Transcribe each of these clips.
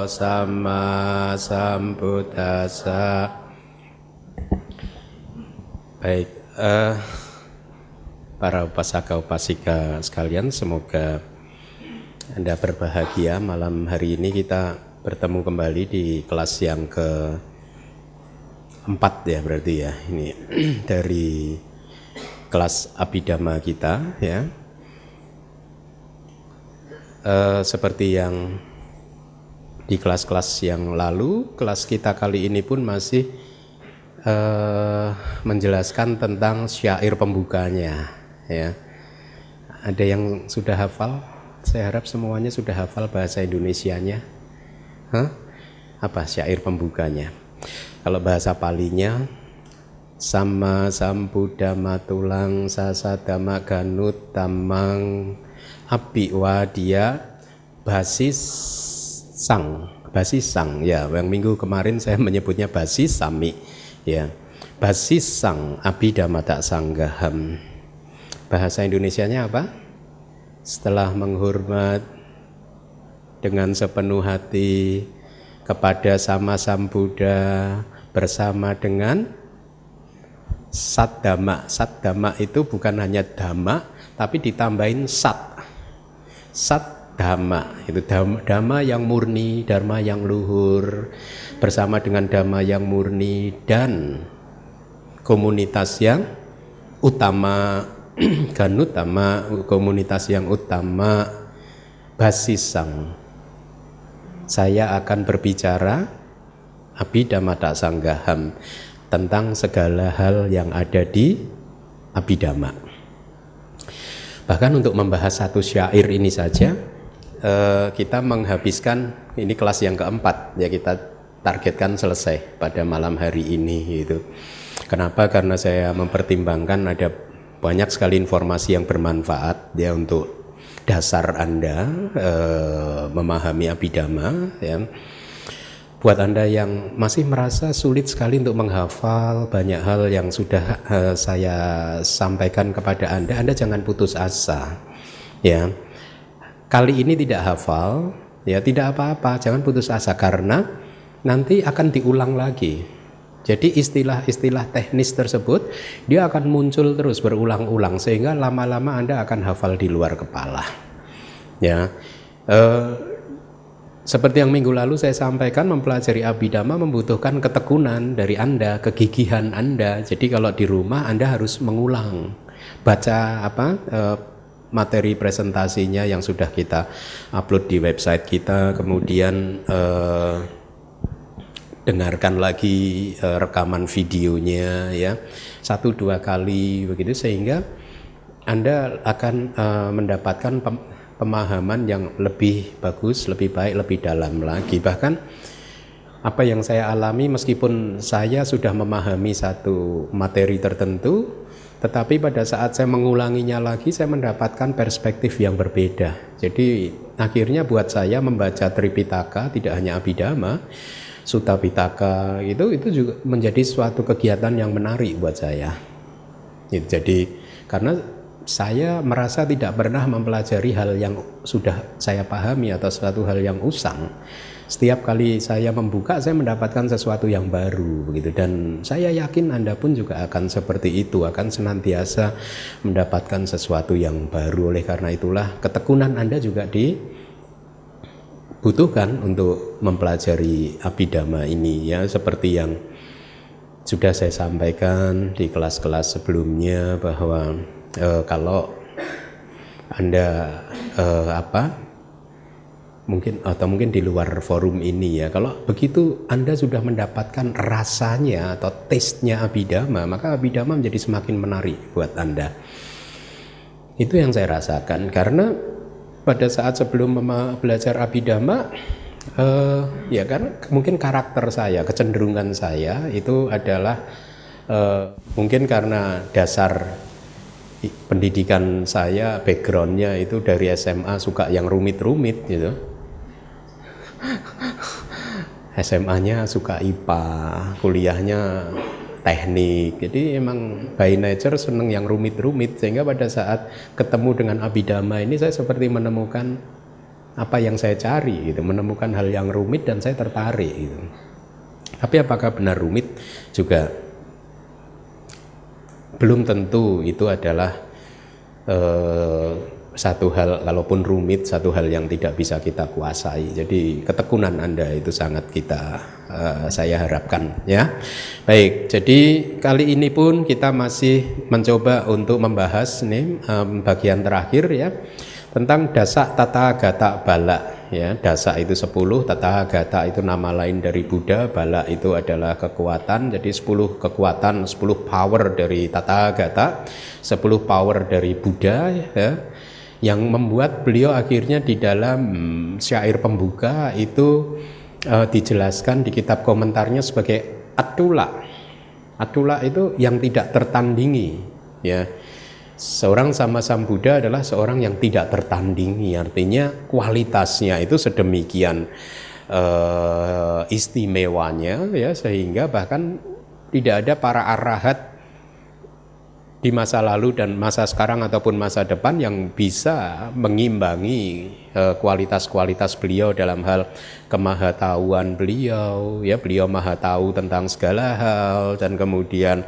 สัมมาสัมพุทธัสสะนะโมตัสสะภะคะวะโตอะระหะโตสัมมาสัมพุทธัสสะนะโมตัสสะภะคะวะโตอะระหะโตสัมมาสัมพุทธัสสะ Baik, eh, para upasaka upasika sekalian, semoga anda berbahagia. Malam hari ini kita bertemu kembali di kelas yang ke empat ya berarti ya ini dari kelas abidama kita ya. Eh, seperti yang di kelas-kelas yang lalu, kelas kita kali ini pun masih eh, menjelaskan tentang syair pembukanya ya. Ada yang sudah hafal? Saya harap semuanya sudah hafal bahasa Indonesianya. Hah? Apa syair pembukanya? Kalau bahasa palinya sama sampudama tulang sasadama ganut tamang api wadia basis sang basis sang ya yang minggu kemarin saya menyebutnya basis sami ya basis sang abidama tak sanggaham bahasa Indonesianya apa setelah menghormat dengan sepenuh hati kepada sama Sam Buddha bersama dengan sat dhamma. Sat dhamma itu bukan hanya dhamma tapi ditambahin sat. Sat dhamma. Itu dhamma, yang murni, dharma yang luhur. Bersama dengan dhamma yang murni dan komunitas yang utama. Kan utama komunitas yang utama basis sang saya akan berbicara abidama tak sanggaham tentang segala hal yang ada di abidama bahkan untuk membahas satu syair ini saja eh, kita menghabiskan ini kelas yang keempat ya kita targetkan selesai pada malam hari ini gitu kenapa karena saya mempertimbangkan ada banyak sekali informasi yang bermanfaat ya untuk dasar Anda eh, memahami abidama ya. Buat Anda yang masih merasa sulit sekali untuk menghafal banyak hal yang sudah eh, saya sampaikan kepada Anda, Anda jangan putus asa. Ya. Kali ini tidak hafal, ya tidak apa-apa, jangan putus asa karena nanti akan diulang lagi jadi istilah-istilah teknis tersebut dia akan muncul terus berulang-ulang sehingga lama-lama Anda akan hafal di luar kepala. Ya. Eh, seperti yang minggu lalu saya sampaikan mempelajari abidama membutuhkan ketekunan dari Anda, kegigihan Anda. Jadi kalau di rumah Anda harus mengulang baca apa eh, materi presentasinya yang sudah kita upload di website kita, kemudian eh, dengarkan lagi uh, rekaman videonya ya. Satu dua kali begitu. Sehingga anda akan uh, mendapatkan pem pemahaman yang lebih bagus, lebih baik, lebih dalam lagi. Bahkan apa yang saya alami meskipun saya sudah memahami satu materi tertentu, tetapi pada saat saya mengulanginya lagi saya mendapatkan perspektif yang berbeda. Jadi akhirnya buat saya membaca Tripitaka tidak hanya Abhidhamma, Sutta Pitaka itu itu juga menjadi suatu kegiatan yang menarik buat saya. Jadi karena saya merasa tidak pernah mempelajari hal yang sudah saya pahami atau suatu hal yang usang. Setiap kali saya membuka saya mendapatkan sesuatu yang baru begitu. Dan saya yakin Anda pun juga akan seperti itu akan senantiasa mendapatkan sesuatu yang baru. Oleh karena itulah ketekunan Anda juga di butuhkan untuk mempelajari abidama ini ya. Seperti yang sudah saya sampaikan di kelas-kelas sebelumnya bahwa e, kalau anda e, apa mungkin atau mungkin di luar forum ini ya. Kalau begitu anda sudah mendapatkan rasanya atau taste-nya abidama maka abidama menjadi semakin menarik buat anda. Itu yang saya rasakan. Karena pada saat sebelum belajar abidama Uh, ya kan mungkin karakter saya, kecenderungan saya itu adalah uh, mungkin karena dasar pendidikan saya, backgroundnya itu dari SMA suka yang rumit-rumit gitu. SMA-nya suka IPA, kuliahnya teknik. Jadi emang by nature seneng yang rumit-rumit sehingga pada saat ketemu dengan Abidama ini saya seperti menemukan apa yang saya cari gitu, menemukan hal yang rumit dan saya tertarik gitu. Tapi apakah benar rumit juga belum tentu itu adalah eh, satu hal kalaupun rumit satu hal yang tidak bisa kita kuasai. Jadi ketekunan anda itu sangat kita uh, saya harapkan ya. Baik jadi kali ini pun kita masih mencoba untuk membahas nih um, bagian terakhir ya tentang dasak tata gata bala ya. Dasak itu 10 tata gata itu nama lain dari Buddha bala itu adalah kekuatan. Jadi 10 kekuatan 10 power dari tata gata 10 power dari Buddha ya yang membuat beliau akhirnya di dalam syair pembuka itu uh, dijelaskan di kitab komentarnya sebagai atula. Atula itu yang tidak tertandingi, ya. Seorang sama Sam Buddha adalah seorang yang tidak tertandingi, artinya kualitasnya itu sedemikian uh, istimewanya, ya, sehingga bahkan tidak ada para arahat di masa lalu dan masa sekarang ataupun masa depan yang bisa mengimbangi eh, kualitas-kualitas uh, beliau dalam hal kemahatauan beliau. Ya beliau maha tahu tentang segala hal dan kemudian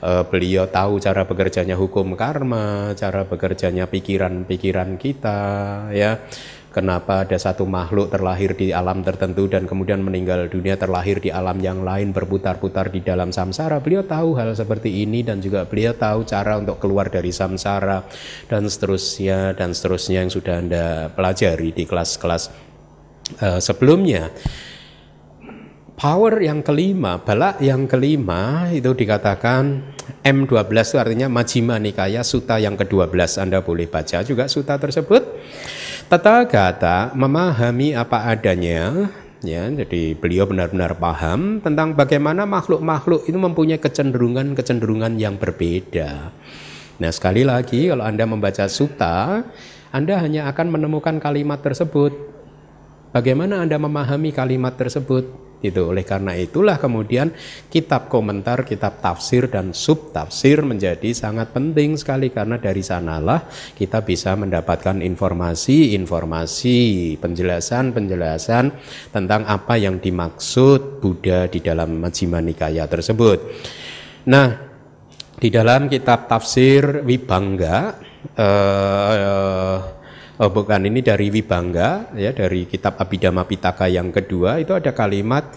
uh, beliau tahu cara bekerjanya hukum karma cara bekerjanya pikiran-pikiran kita ya kenapa ada satu makhluk terlahir di alam tertentu dan kemudian meninggal dunia terlahir di alam yang lain berputar-putar di dalam samsara. Beliau tahu hal seperti ini dan juga beliau tahu cara untuk keluar dari samsara dan seterusnya dan seterusnya yang sudah Anda pelajari di kelas-kelas uh, sebelumnya. Power yang kelima, balak yang kelima itu dikatakan M12 itu artinya Majjhima Nikaya Suta yang ke-12. Anda boleh baca juga suta tersebut. Tathagata memahami apa adanya ya jadi beliau benar-benar paham tentang bagaimana makhluk-makhluk itu mempunyai kecenderungan-kecenderungan yang berbeda. Nah, sekali lagi kalau Anda membaca sutta, Anda hanya akan menemukan kalimat tersebut. Bagaimana Anda memahami kalimat tersebut? Itu oleh karena itulah kemudian kitab komentar, kitab tafsir dan sub tafsir menjadi sangat penting sekali karena dari sanalah kita bisa mendapatkan informasi-informasi, penjelasan-penjelasan tentang apa yang dimaksud Buddha di dalam Majjhima Nikaya tersebut. Nah, di dalam kitab tafsir Wibangga eh, oh bukan ini dari Wibangga ya dari kitab Abhidhamma Pitaka yang kedua. Itu ada kalimat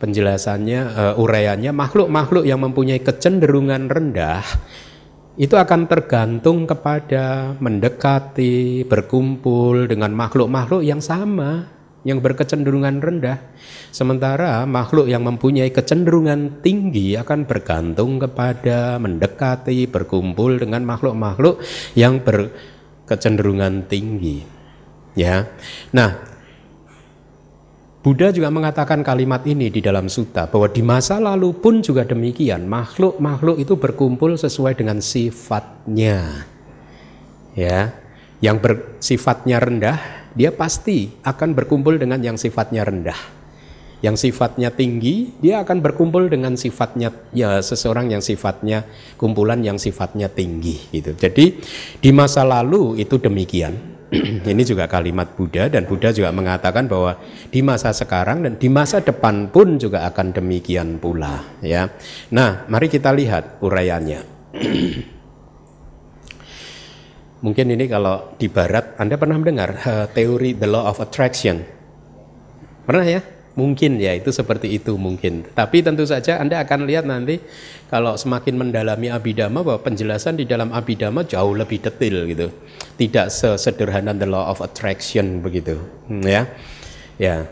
penjelasannya uh, uraiannya makhluk-makhluk yang mempunyai kecenderungan rendah itu akan tergantung kepada mendekati berkumpul dengan makhluk-makhluk yang sama yang berkecenderungan rendah. Sementara makhluk yang mempunyai kecenderungan tinggi akan bergantung kepada mendekati berkumpul dengan makhluk-makhluk yang ber kecenderungan tinggi. Ya. Nah, Buddha juga mengatakan kalimat ini di dalam sutta bahwa di masa lalu pun juga demikian, makhluk-makhluk itu berkumpul sesuai dengan sifatnya. Ya. Yang bersifatnya rendah, dia pasti akan berkumpul dengan yang sifatnya rendah yang sifatnya tinggi, dia akan berkumpul dengan sifatnya ya seseorang yang sifatnya kumpulan yang sifatnya tinggi gitu. Jadi di masa lalu itu demikian. Ini juga kalimat Buddha dan Buddha juga mengatakan bahwa di masa sekarang dan di masa depan pun juga akan demikian pula ya. Nah, mari kita lihat uraiannya. Mungkin ini kalau di barat Anda pernah mendengar uh, teori the law of attraction. Pernah ya? Mungkin ya itu seperti itu mungkin. Tapi tentu saja Anda akan lihat nanti kalau semakin mendalami abidama bahwa penjelasan di dalam abidama jauh lebih detail gitu. Tidak sesederhana the law of attraction begitu. Hmm, ya. Ya.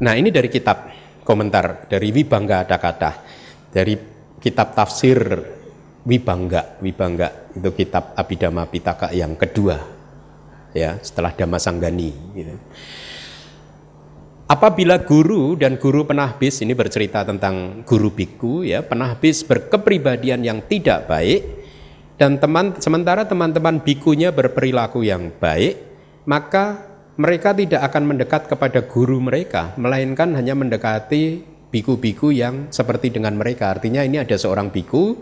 Nah, ini dari kitab komentar dari Wibangga ada kata. Dari kitab tafsir Wibangga, Wibangga itu kitab Abhidhamma Pitaka yang kedua ya, setelah Dhamma Sanggani gitu. Apabila guru dan guru penahbis ini bercerita tentang guru biku ya, penahbis berkepribadian yang tidak baik dan teman sementara teman-teman bikunya berperilaku yang baik, maka mereka tidak akan mendekat kepada guru mereka, melainkan hanya mendekati biku-biku yang seperti dengan mereka. Artinya ini ada seorang biku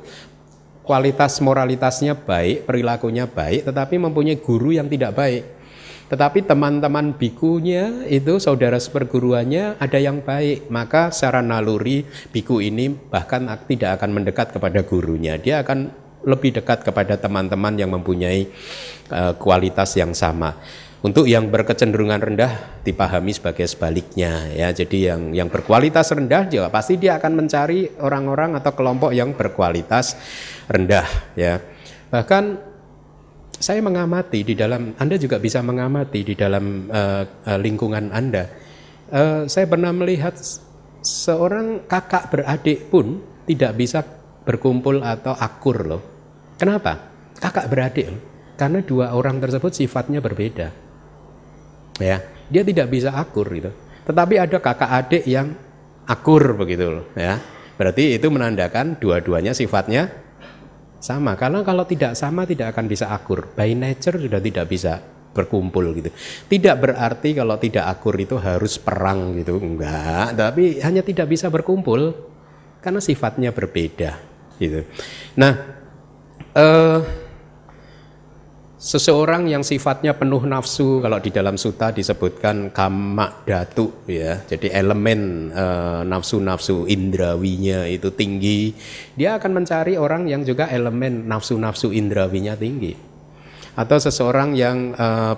kualitas moralitasnya baik, perilakunya baik, tetapi mempunyai guru yang tidak baik. Tetapi teman-teman bikunya itu saudara seperguruannya ada yang baik, maka secara naluri biku ini bahkan tidak akan mendekat kepada gurunya. Dia akan lebih dekat kepada teman-teman yang mempunyai uh, kualitas yang sama. Untuk yang berkecenderungan rendah dipahami sebagai sebaliknya ya. Jadi yang yang berkualitas rendah juga pasti dia akan mencari orang-orang atau kelompok yang berkualitas rendah ya. Bahkan saya mengamati di dalam Anda juga bisa mengamati di dalam uh, uh, lingkungan Anda. Uh, saya pernah melihat seorang kakak beradik pun tidak bisa berkumpul atau akur loh. Kenapa? Kakak beradik Karena dua orang tersebut sifatnya berbeda ya dia tidak bisa akur gitu tetapi ada kakak adik yang akur begitu loh ya berarti itu menandakan dua-duanya sifatnya sama. Karena kalau tidak sama tidak akan bisa akur. By nature sudah tidak bisa berkumpul gitu. Tidak berarti kalau tidak akur itu harus perang gitu. Enggak. Tapi hanya tidak bisa berkumpul karena sifatnya berbeda gitu. Nah eh, Seseorang yang sifatnya penuh nafsu kalau di dalam suta disebutkan kama datu ya. Jadi elemen nafsu nafsu-nafsu indrawinya itu tinggi. Dia akan mencari orang yang juga elemen nafsu-nafsu indrawinya tinggi. Atau seseorang yang uh,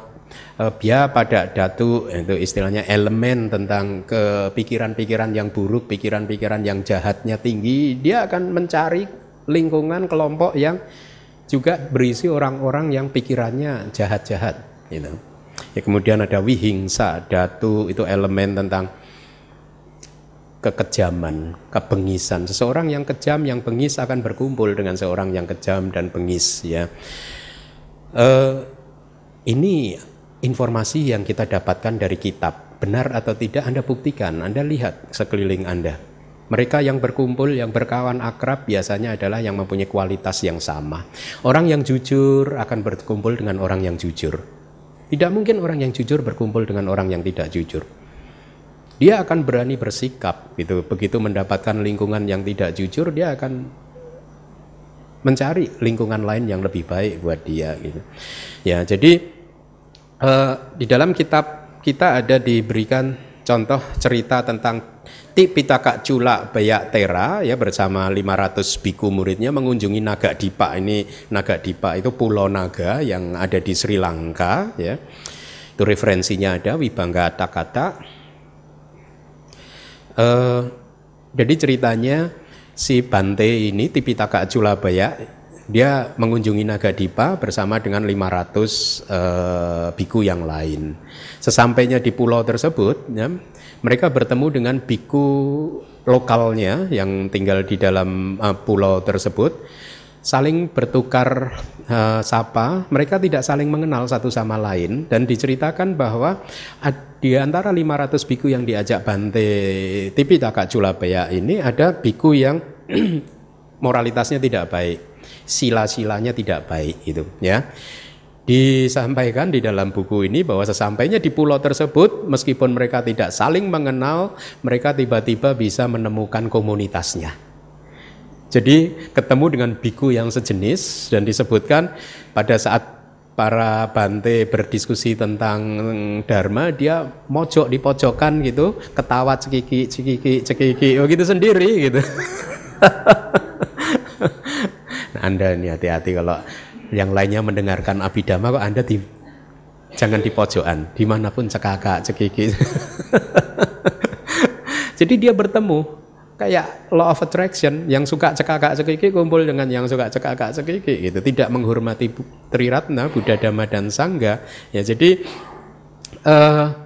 bia pada datu itu istilahnya elemen tentang kepikiran-pikiran yang buruk, pikiran-pikiran yang jahatnya tinggi, dia akan mencari lingkungan kelompok yang juga berisi orang-orang yang pikirannya jahat-jahat gitu. Ya, kemudian ada wihingsa, datu itu elemen tentang kekejaman, kebengisan. Seseorang yang kejam, yang bengis akan berkumpul dengan seorang yang kejam dan bengis ya. Uh, ini informasi yang kita dapatkan dari kitab. Benar atau tidak Anda buktikan, Anda lihat sekeliling Anda. Mereka yang berkumpul, yang berkawan akrab biasanya adalah yang mempunyai kualitas yang sama. Orang yang jujur akan berkumpul dengan orang yang jujur. Tidak mungkin orang yang jujur berkumpul dengan orang yang tidak jujur. Dia akan berani bersikap gitu. Begitu mendapatkan lingkungan yang tidak jujur, dia akan mencari lingkungan lain yang lebih baik buat dia gitu. Ya, jadi uh, di dalam kitab kita ada diberikan contoh cerita tentang Tipitaka Cula Bayak Tera ya bersama 500 biku muridnya mengunjungi Naga Dipa ini Naga Dipa itu pulau naga yang ada di Sri Lanka ya. Itu referensinya ada Wibangga Takata. Uh, jadi ceritanya si Bante ini Tipitaka Cula Bayak dia mengunjungi Naga Dipa bersama dengan 500 uh, eh, biku yang lain. Sesampainya di pulau tersebut, ya, mereka bertemu dengan biku lokalnya yang tinggal di dalam uh, pulau tersebut. Saling bertukar uh, sapa, mereka tidak saling mengenal satu sama lain. Dan diceritakan bahwa di antara 500 biku yang diajak Bante Tipitaka Culabaya ini ada biku yang moralitasnya tidak baik, sila-silanya tidak baik itu ya. Disampaikan di dalam buku ini bahwa sesampainya di pulau tersebut, meskipun mereka tidak saling mengenal, mereka tiba-tiba bisa menemukan komunitasnya. Jadi ketemu dengan biku yang sejenis dan disebutkan pada saat para bante berdiskusi tentang dharma dia mojok di pojokan gitu ketawa cekiki cekiki cekiki oh gitu sendiri gitu anda ini hati-hati kalau yang lainnya mendengarkan abidama kok Anda di jangan di pojokan, di mana pun cekaka, cekiki. Jadi dia bertemu kayak law of attraction yang suka cekaka cekiki kumpul dengan yang suka cekaka cekiki gitu tidak menghormati triratna Buddha Dhamma dan Sangga ya jadi uh,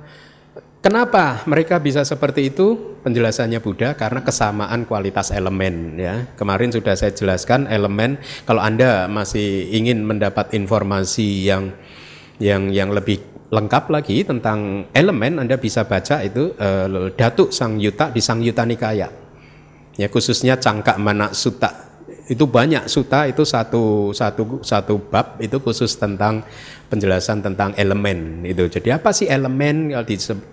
Kenapa mereka bisa seperti itu? Penjelasannya Buddha karena kesamaan kualitas elemen ya. Kemarin sudah saya jelaskan elemen kalau Anda masih ingin mendapat informasi yang yang yang lebih lengkap lagi tentang elemen Anda bisa baca itu uh, Datuk Sang Yuta di Sang Yuta Nikaya. Ya khususnya Cangkak Mana Suta. Itu banyak suta itu satu satu satu bab itu khusus tentang penjelasan tentang elemen itu. Jadi apa sih elemen kalau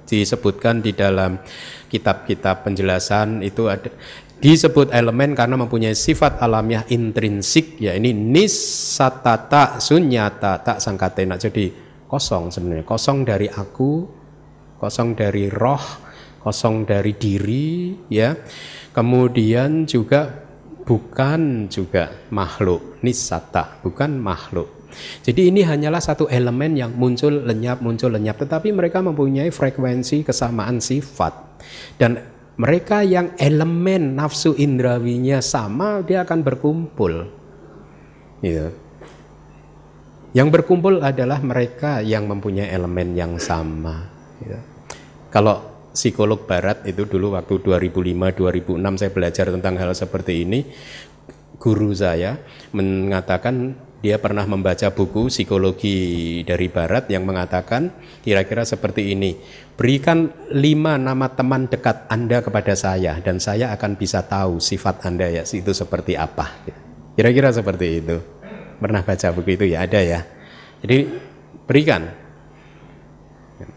disebutkan di dalam kitab-kitab penjelasan itu ada disebut elemen karena mempunyai sifat alamiah intrinsik ya ini nisatata sunyata tak sangkatena. Jadi kosong sebenarnya kosong dari aku kosong dari roh kosong dari diri ya kemudian juga bukan juga makhluk nisata bukan makhluk jadi ini hanyalah satu elemen yang muncul lenyap muncul lenyap tetapi mereka mempunyai frekuensi kesamaan sifat dan mereka yang elemen nafsu indrawinya sama dia akan berkumpul gitu yang berkumpul adalah mereka yang mempunyai elemen yang sama. Ya. Kalau psikolog barat itu dulu waktu 2005-2006 saya belajar tentang hal seperti ini, guru saya mengatakan dia pernah membaca buku psikologi dari barat yang mengatakan kira-kira seperti ini berikan lima nama teman dekat anda kepada saya dan saya akan bisa tahu sifat anda ya itu seperti apa kira-kira seperti itu Pernah baca buku itu ya ada ya. Jadi berikan.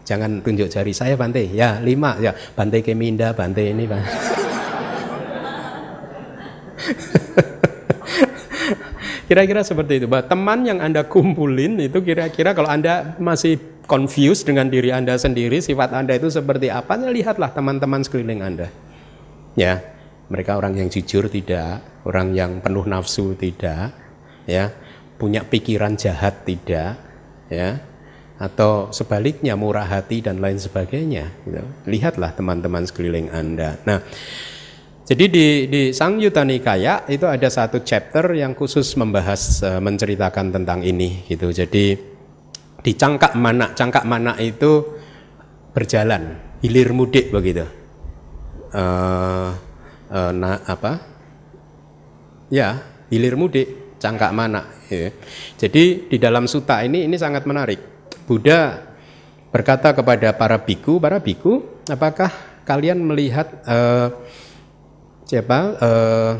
Jangan tunjuk jari saya Bante. Ya lima ya Bante Keminda, Bante ini Bante. Kira-kira seperti itu. Bahwa teman yang Anda kumpulin itu kira-kira kalau Anda masih confused dengan diri Anda sendiri, sifat Anda itu seperti apa, ya lihatlah teman-teman sekeliling Anda. Ya, mereka orang yang jujur tidak, orang yang penuh nafsu tidak, ya punya pikiran jahat tidak ya atau sebaliknya murah hati dan lain sebagainya gitu. lihatlah teman-teman sekeliling anda nah jadi di, di Sang Yuta Nikaya itu ada satu chapter yang khusus membahas uh, menceritakan tentang ini gitu jadi di cangkak mana cangkak mana itu berjalan hilir mudik begitu uh, uh, nah apa ya hilir mudik cangkak mana. Ya. Jadi di dalam suta ini ini sangat menarik. Buddha berkata kepada para biku, para biku, apakah kalian melihat uh, siapa uh,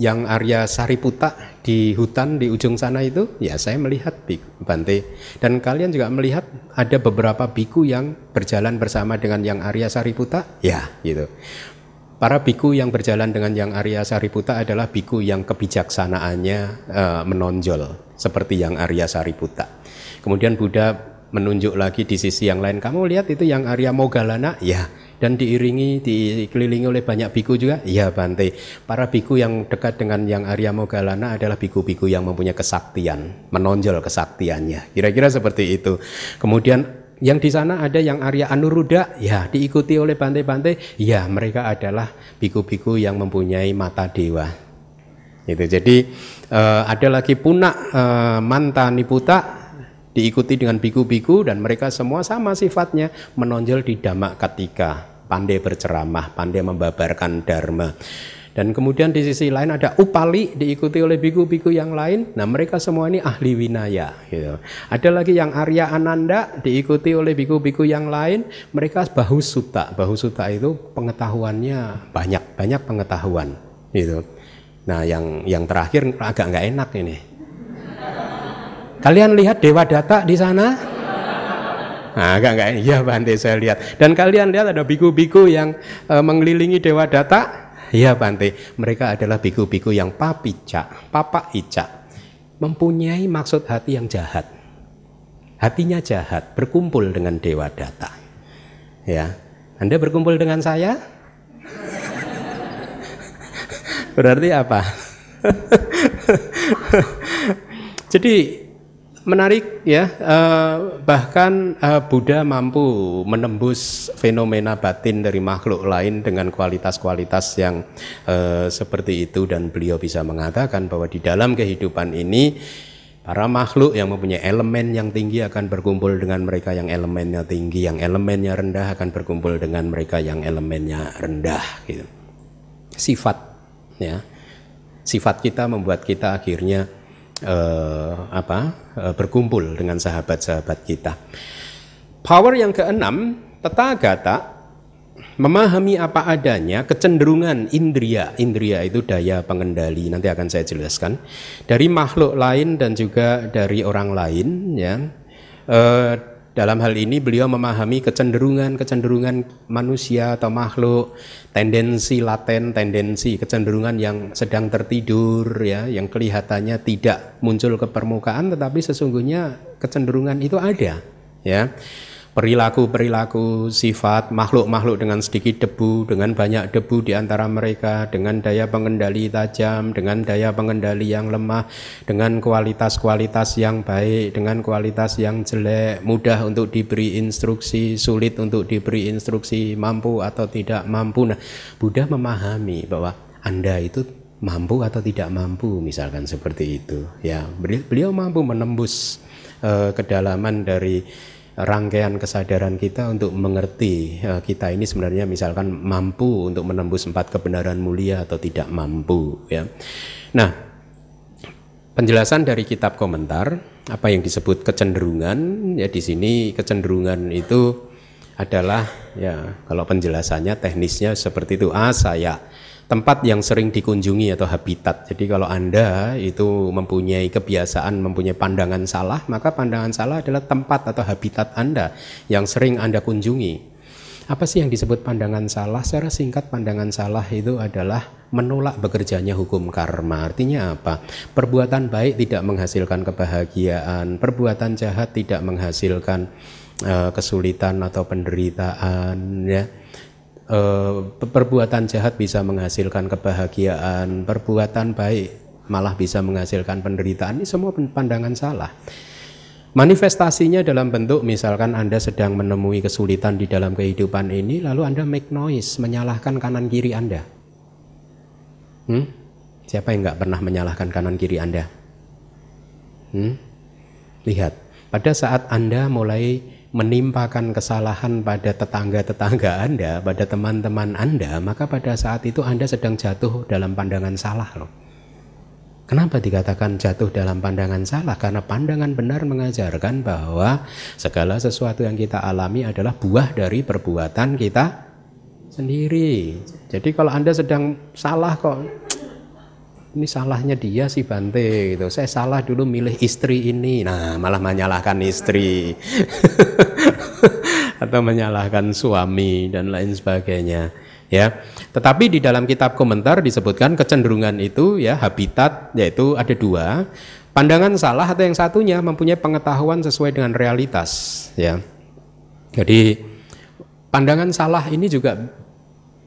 yang Arya Sariputa di hutan di ujung sana itu? Ya saya melihat biku, Bante. Dan kalian juga melihat ada beberapa biku yang berjalan bersama dengan yang Arya Sariputa? Ya, gitu. Para biku yang berjalan dengan yang Arya Sariputa adalah biku yang kebijaksanaannya uh, menonjol seperti yang Arya Sariputa. Kemudian Buddha menunjuk lagi di sisi yang lain. Kamu lihat itu yang Arya Mogalana? Ya. Dan diiringi, dikelilingi oleh banyak biku juga? Ya Bante. Para biku yang dekat dengan yang Arya Mogalana adalah biku-biku yang mempunyai kesaktian, menonjol kesaktiannya. Kira-kira seperti itu. Kemudian yang di sana ada yang Arya Anuruddha, ya diikuti oleh Bante-Bante, ya mereka adalah biku-biku yang mempunyai mata dewa. Itu. Jadi uh, ada lagi punak uh, Manta Niputa diikuti dengan biku-biku dan mereka semua sama sifatnya menonjol di Dhamma Katika, pandai berceramah, pandai membabarkan dharma. Dan kemudian di sisi lain ada upali diikuti oleh biku-biku yang lain. Nah mereka semua ini ahli winaya. Gitu. Ada lagi yang Arya Ananda diikuti oleh biku-biku yang lain. Mereka bahu suta. Bahu suta itu pengetahuannya banyak, banyak pengetahuan. Gitu. Nah yang yang terakhir agak nggak enak ini. Kalian lihat Dewa Data di sana? Nah, agak nggak iya Bante saya lihat. Dan kalian lihat ada biku-biku yang e, mengelilingi Dewa Data. Iya Bante, mereka adalah biku-biku yang papica, papa ica, mempunyai maksud hati yang jahat. Hatinya jahat, berkumpul dengan Dewa Data. Ya, Anda berkumpul dengan saya? Berarti apa? Jadi menarik ya uh, bahkan uh, Buddha mampu menembus fenomena batin dari makhluk lain dengan kualitas-kualitas yang uh, seperti itu. Dan beliau bisa mengatakan bahwa di dalam kehidupan ini para makhluk yang mempunyai elemen yang tinggi akan berkumpul dengan mereka yang elemennya tinggi yang elemennya rendah akan berkumpul dengan mereka yang elemennya rendah gitu. Sifat ya. Sifat kita membuat kita akhirnya uh, apa uh, berkumpul dengan sahabat-sahabat kita. Power yang keenam, gata memahami apa adanya kecenderungan indria. Indria itu daya pengendali nanti akan saya jelaskan. Dari makhluk lain dan juga dari orang lain ya. E, dalam hal ini beliau memahami kecenderungan kecenderungan manusia atau makhluk tendensi laten tendensi kecenderungan yang sedang tertidur ya yang kelihatannya tidak muncul ke permukaan tetapi sesungguhnya kecenderungan itu ada ya perilaku-perilaku sifat makhluk-makhluk dengan sedikit debu, dengan banyak debu di antara mereka, dengan daya pengendali tajam, dengan daya pengendali yang lemah, dengan kualitas-kualitas yang baik, dengan kualitas yang jelek, mudah untuk diberi instruksi, sulit untuk diberi instruksi, mampu atau tidak mampu. Nah, Buddha memahami bahwa Anda itu mampu atau tidak mampu misalkan seperti itu ya beliau mampu menembus uh, kedalaman dari rangkaian kesadaran kita untuk mengerti uh, kita ini sebenarnya misalkan mampu untuk menembus empat kebenaran mulia atau tidak mampu ya. Nah, penjelasan dari kitab komentar apa yang disebut kecenderungan ya di sini kecenderungan itu adalah ya kalau penjelasannya teknisnya seperti itu ah saya tempat yang sering dikunjungi atau habitat. Jadi kalau Anda itu mempunyai kebiasaan, mempunyai pandangan salah, maka pandangan salah adalah tempat atau habitat Anda yang sering Anda kunjungi. Apa sih yang disebut pandangan salah? Secara singkat pandangan salah itu adalah menolak bekerjanya hukum karma. Artinya apa? Perbuatan baik tidak menghasilkan kebahagiaan, perbuatan jahat tidak menghasilkan uh, kesulitan atau penderitaan ya eh, perbuatan jahat bisa menghasilkan kebahagiaan, perbuatan baik malah bisa menghasilkan penderitaan. Ini semua pandangan salah. Manifestasinya dalam bentuk misalkan Anda sedang menemui kesulitan di dalam kehidupan ini lalu Anda make noise, menyalahkan kanan kiri Anda. Hmm? Siapa yang nggak pernah menyalahkan kanan kiri Anda? Hmm? Lihat, pada saat Anda mulai menimpakan kesalahan pada tetangga-tetangga Anda, pada teman-teman Anda, maka pada saat itu Anda sedang jatuh dalam pandangan salah loh. Kenapa dikatakan jatuh dalam pandangan salah? Karena pandangan benar mengajarkan bahwa segala sesuatu yang kita alami adalah buah dari perbuatan kita sendiri. Jadi kalau Anda sedang salah kok ini salahnya dia si Bante gitu. Saya salah dulu milih istri ini. Nah, malah menyalahkan istri. Atau menyalahkan suami dan lain sebagainya. Ya. Tetapi di dalam kitab komentar disebutkan kecenderungan itu ya habitat yaitu ada dua. Pandangan salah atau yang satunya mempunyai pengetahuan sesuai dengan realitas, ya. Jadi pandangan salah ini juga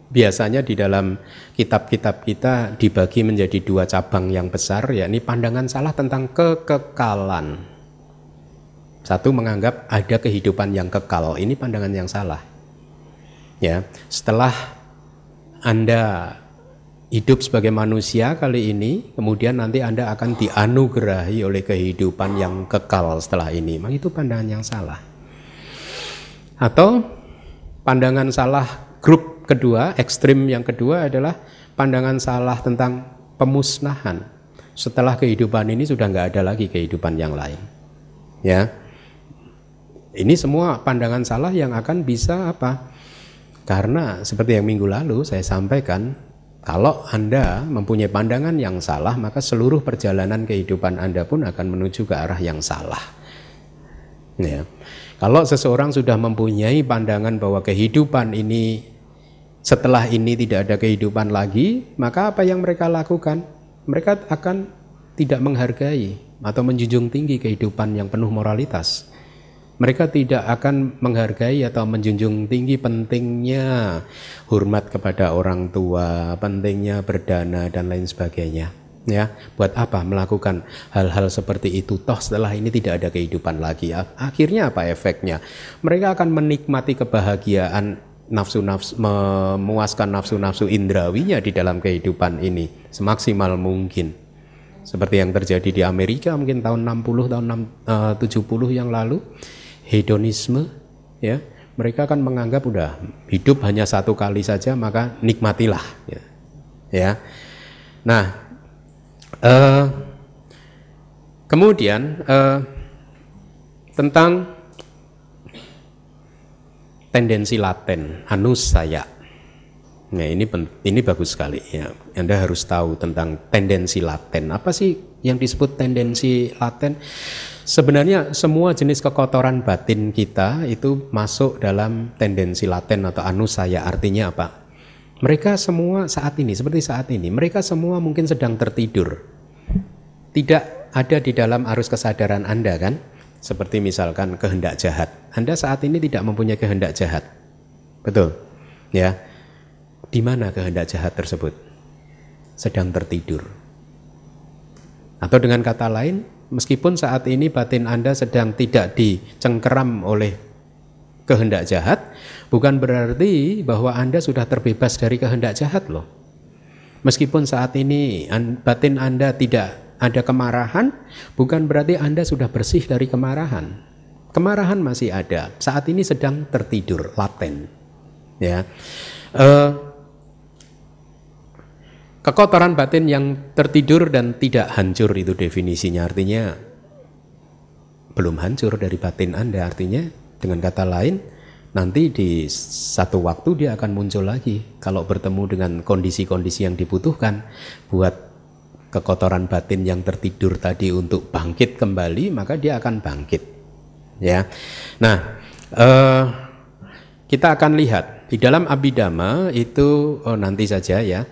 biasanya di dalam kitab-kitab kita dibagi menjadi dua cabang yang besar yakni pandangan salah tentang kekekalan. Satu menganggap ada kehidupan yang kekal. Ini pandangan yang salah. Ya, setelah Anda hidup sebagai manusia kali ini, kemudian nanti Anda akan dianugerahi oleh kehidupan yang kekal setelah ini. Memang itu pandangan yang salah. Atau pandangan salah grup kedua, ekstrim yang kedua adalah pandangan salah tentang pemusnahan. Setelah kehidupan ini sudah nggak ada lagi kehidupan yang lain. Ya, ini semua pandangan salah yang akan bisa apa? Karena seperti yang minggu lalu saya sampaikan, kalau Anda mempunyai pandangan yang salah, maka seluruh perjalanan kehidupan Anda pun akan menuju ke arah yang salah. Ya. Kalau seseorang sudah mempunyai pandangan bahwa kehidupan ini setelah ini tidak ada kehidupan lagi, maka apa yang mereka lakukan? Mereka akan tidak menghargai atau menjunjung tinggi kehidupan yang penuh moralitas. Mereka tidak akan menghargai atau menjunjung tinggi pentingnya hormat kepada orang tua, pentingnya berdana dan lain sebagainya. Ya, buat apa melakukan hal-hal seperti itu? Toh setelah ini tidak ada kehidupan lagi. Akhirnya apa efeknya? Mereka akan menikmati kebahagiaan nafsu-nafsu memuaskan nafsu-nafsu indrawinya di dalam kehidupan ini semaksimal mungkin. Seperti yang terjadi di Amerika mungkin tahun 60 tahun 6, uh, 70 yang lalu hedonisme ya mereka kan menganggap udah hidup hanya satu kali saja maka nikmatilah ya. ya. Nah, uh, kemudian uh, tentang tendensi laten, anus saya. Nah ini ini bagus sekali ya. Anda harus tahu tentang tendensi laten. Apa sih yang disebut tendensi laten? Sebenarnya semua jenis kekotoran batin kita itu masuk dalam tendensi laten atau anus saya. Artinya apa? Mereka semua saat ini seperti saat ini, mereka semua mungkin sedang tertidur. Tidak ada di dalam arus kesadaran Anda kan? Seperti misalkan kehendak jahat. Anda saat ini tidak mempunyai kehendak jahat. Betul? Ya di mana kehendak jahat tersebut? Sedang tertidur. Atau dengan kata lain, meskipun saat ini batin Anda sedang tidak dicengkeram oleh kehendak jahat, bukan berarti bahwa Anda sudah terbebas dari kehendak jahat loh. Meskipun saat ini batin Anda tidak ada kemarahan, bukan berarti Anda sudah bersih dari kemarahan. Kemarahan masih ada. Saat ini sedang tertidur, laten. Ya. Uh, Kekotoran batin yang tertidur dan tidak hancur itu definisinya artinya belum hancur dari batin Anda artinya dengan kata lain nanti di satu waktu dia akan muncul lagi kalau bertemu dengan kondisi-kondisi yang dibutuhkan buat kekotoran batin yang tertidur tadi untuk bangkit kembali maka dia akan bangkit. Ya. Nah eh, kita akan lihat. Di dalam abidama itu oh, nanti saja ya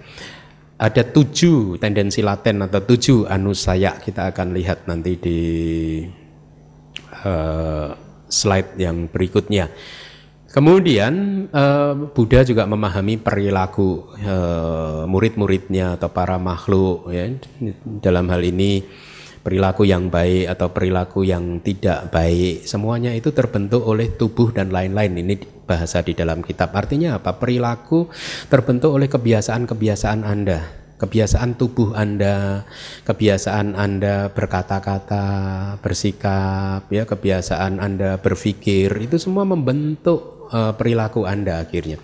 ada tujuh tendensi laten atau tujuh anusaya. Kita akan lihat nanti di uh, slide yang berikutnya. Kemudian uh, Buddha juga memahami perilaku uh, murid-muridnya atau para makhluk ya. Dalam hal ini perilaku yang baik atau perilaku yang tidak baik semuanya itu terbentuk oleh tubuh dan lain-lain. Ini bahasa di dalam kitab. Artinya apa? Perilaku terbentuk oleh kebiasaan-kebiasaan Anda. Kebiasaan tubuh Anda kebiasaan Anda berkata-kata bersikap ya. Kebiasaan Anda berpikir itu semua membentuk uh, perilaku Anda akhirnya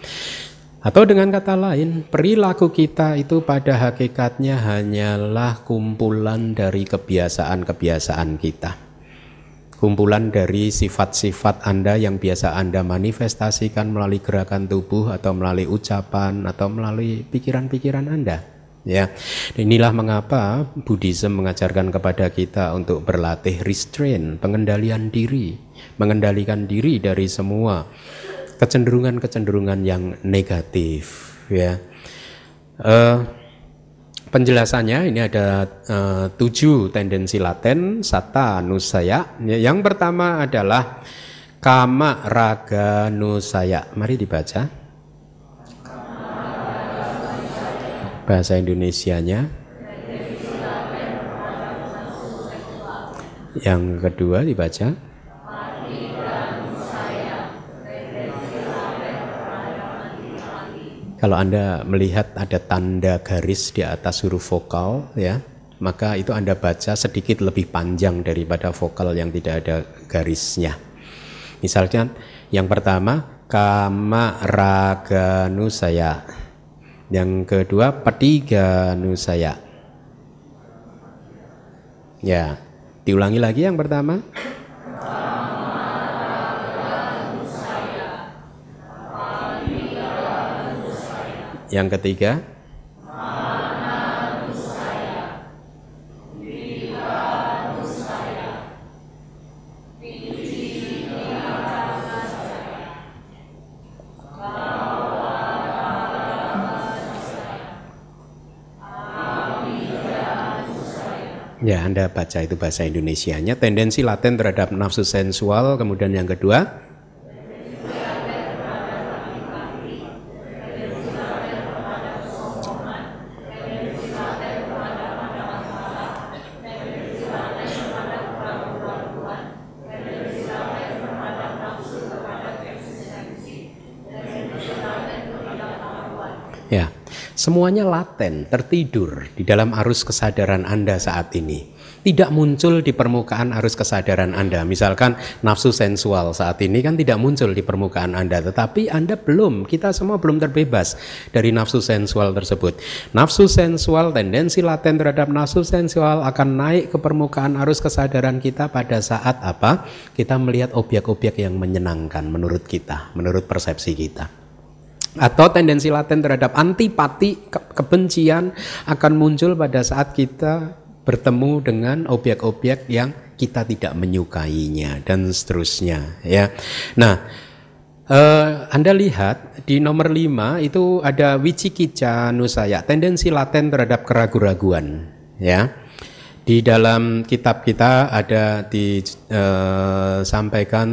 atau dengan kata lain, perilaku kita itu pada hakikatnya hanyalah kumpulan dari kebiasaan-kebiasaan kita. Kumpulan dari sifat-sifat Anda yang biasa Anda manifestasikan melalui gerakan tubuh atau melalui ucapan atau melalui pikiran-pikiran Anda. Ya, inilah mengapa Buddhism mengajarkan kepada kita untuk berlatih restraint, pengendalian diri, mengendalikan diri dari semua kecenderungan-kecenderungan yang negatif ya. Uh, penjelasannya ini ada uh, tujuh tendensi laten sata nusaya. Ya, yang pertama adalah kama raga nusaya. Mari dibaca. Bahasa Indonesianya. Yang kedua dibaca. Kalau Anda melihat ada tanda garis di atas huruf vokal ya, maka itu Anda baca sedikit lebih panjang daripada vokal yang tidak ada garisnya. Misalnya yang pertama kama raga nusaya. Yang kedua petiga nusaya. Ya, diulangi lagi yang pertama. Yang ketiga, Ya, Anda baca itu bahasa Indonesianya. Tendensi laten terhadap nafsu sensual. Kemudian yang kedua, Ya, semuanya laten, tertidur di dalam arus kesadaran Anda saat ini. Tidak muncul di permukaan arus kesadaran Anda. Misalkan nafsu sensual saat ini kan tidak muncul di permukaan Anda, tetapi Anda belum, kita semua belum terbebas dari nafsu sensual tersebut. Nafsu sensual, tendensi laten terhadap nafsu sensual akan naik ke permukaan arus kesadaran kita pada saat apa? Kita melihat objek-objek yang menyenangkan menurut kita, menurut persepsi kita atau tendensi laten terhadap antipati ke kebencian akan muncul pada saat kita bertemu dengan objek-objek yang kita tidak menyukainya dan seterusnya ya. Nah, eh, Anda lihat di nomor 5 itu ada wicikica nusaya, tendensi laten terhadap keraguan-raguan ya. Di dalam kitab kita ada disampaikan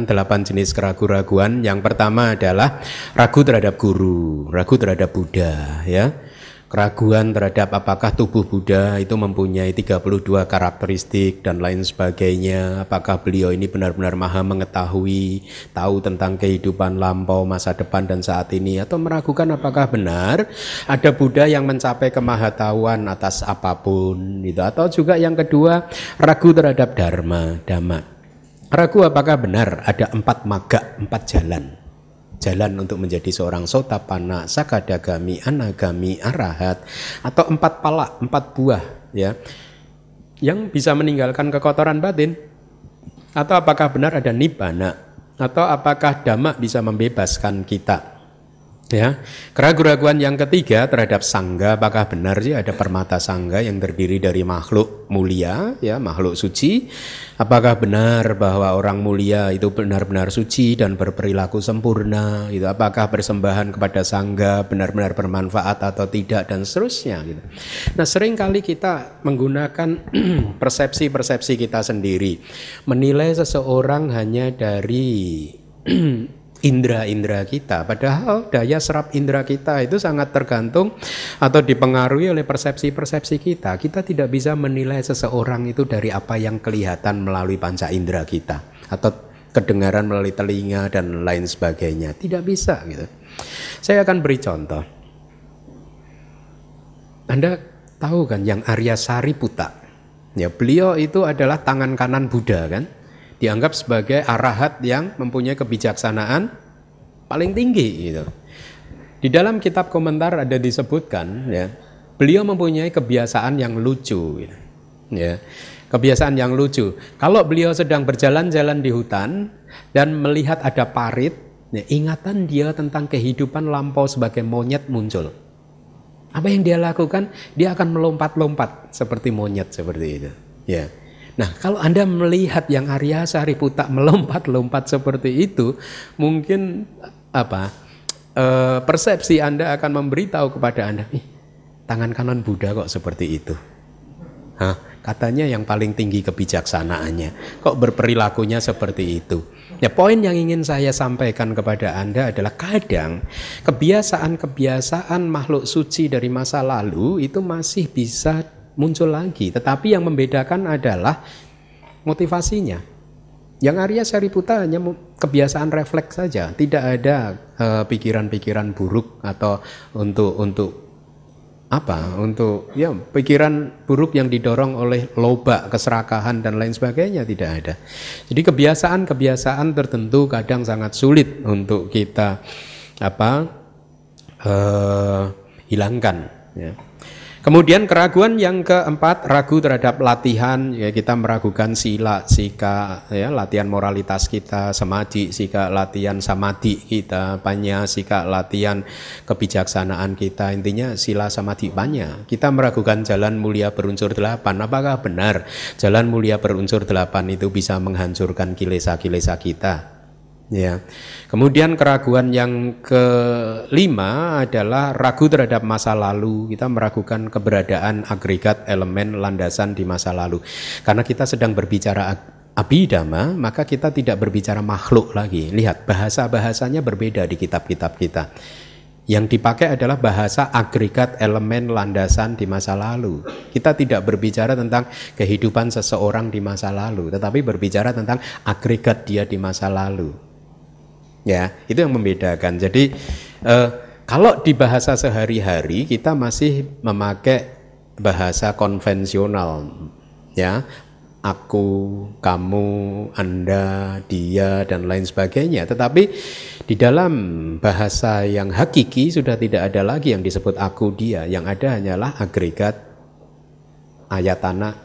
eh, delapan jenis keraguan-raguan. Yang pertama adalah ragu terhadap guru, ragu terhadap Buddha, ya keraguan terhadap apakah tubuh Buddha itu mempunyai 32 karakteristik dan lain sebagainya. Apakah beliau ini benar-benar maha mengetahui tahu tentang kehidupan lampau masa depan dan saat ini? Atau meragukan apakah benar ada Buddha yang mencapai kemahatauan atas apa pun itu atau juga yang kedua ragu terhadap dharma dhamma. Ragu apakah benar ada empat maga empat jalan jalan untuk menjadi seorang sotapana, sakadagami, anagami, arahat atau empat pala, empat buah ya yang bisa meninggalkan kekotoran batin. Atau apakah benar ada nibbana? Atau apakah dhamma bisa membebaskan kita Ya, keraguan-keraguan yang ketiga terhadap sangga, apakah benar sih ada permata sangga yang terdiri dari makhluk mulia, ya makhluk suci? Apakah benar bahwa orang mulia itu benar-benar suci dan berperilaku sempurna? Itu apakah persembahan kepada sangga benar-benar bermanfaat atau tidak dan seterusnya? Gitu. Nah, sering kali kita menggunakan persepsi-persepsi kita sendiri, menilai seseorang hanya dari indera-indera kita. Padahal daya serap indera kita itu sangat tergantung atau dipengaruhi oleh persepsi-persepsi kita. Kita tidak bisa menilai seseorang itu dari apa yang kelihatan melalui panca indera kita atau kedengaran melalui telinga dan lain sebagainya. Tidak bisa gitu. Saya akan beri contoh. Anda tahu kan yang Arya Sariputta? Ya, beliau itu adalah tangan kanan Buddha kan? Dianggap sebagai arahat yang mempunyai kebijaksanaan paling tinggi gitu. Di dalam kitab komentar ada disebutkan ya, beliau mempunyai kebiasaan yang lucu gitu. Ya. Kebiasaan yang lucu. Kalau beliau sedang berjalan-jalan di hutan dan melihat ada parit, ya, ingatan dia tentang kehidupan lampau sebagai monyet muncul. Apa yang dia lakukan? Dia akan melompat-lompat seperti monyet seperti itu. Ya. Nah, kalau Anda melihat yang Arya Sariputa melompat-lompat seperti itu, mungkin apa? E, persepsi Anda akan memberitahu kepada Anda, Ih, tangan kanan Buddha kok seperti itu. Hah, katanya yang paling tinggi kebijaksanaannya. Kok berperilakunya seperti itu? Ya, poin yang ingin saya sampaikan kepada Anda adalah kadang kebiasaan-kebiasaan makhluk suci dari masa lalu itu masih bisa muncul lagi. Tetapi yang membedakan adalah motivasinya. Yang Arya Sariputa hanya kebiasaan refleks saja, tidak ada eh, pikiran-pikiran uh, buruk atau untuk untuk apa? Untuk ya pikiran buruk yang didorong oleh loba, keserakahan dan lain sebagainya tidak ada. Jadi kebiasaan-kebiasaan tertentu kadang sangat sulit untuk kita apa? Uh, hilangkan. Ya. Kemudian keraguan yang keempat ragu terhadap latihan. Ya kita meragukan sila sika ya latihan moralitas kita samadhi sika latihan samadhi kita panya sika latihan kebijaksanaan kita. Intinya sila samadhi banyak kita meragukan jalan mulia berunsur delapan. Apakah benar jalan mulia berunsur delapan itu bisa menghancurkan kilesa-kilesa kita Ya. Kemudian keraguan yang kelima adalah ragu terhadap masa lalu. Kita meragukan keberadaan agregat elemen landasan di masa lalu. Karena kita sedang berbicara abidama, maka kita tidak berbicara makhluk lagi. Lihat, bahasa-bahasanya berbeda di kitab-kitab kita. Yang dipakai adalah bahasa agregat elemen landasan di masa lalu. Kita tidak berbicara tentang kehidupan seseorang di masa lalu, tetapi berbicara tentang agregat dia di masa lalu. Ya, itu yang membedakan. Jadi eh, kalau di bahasa sehari-hari kita masih memakai bahasa konvensional ya aku, kamu, Anda, dia dan lain sebagainya. Tetapi di dalam bahasa yang hakiki sudah tidak ada lagi yang disebut aku, dia. Yang ada hanyalah agregat ayat tanah,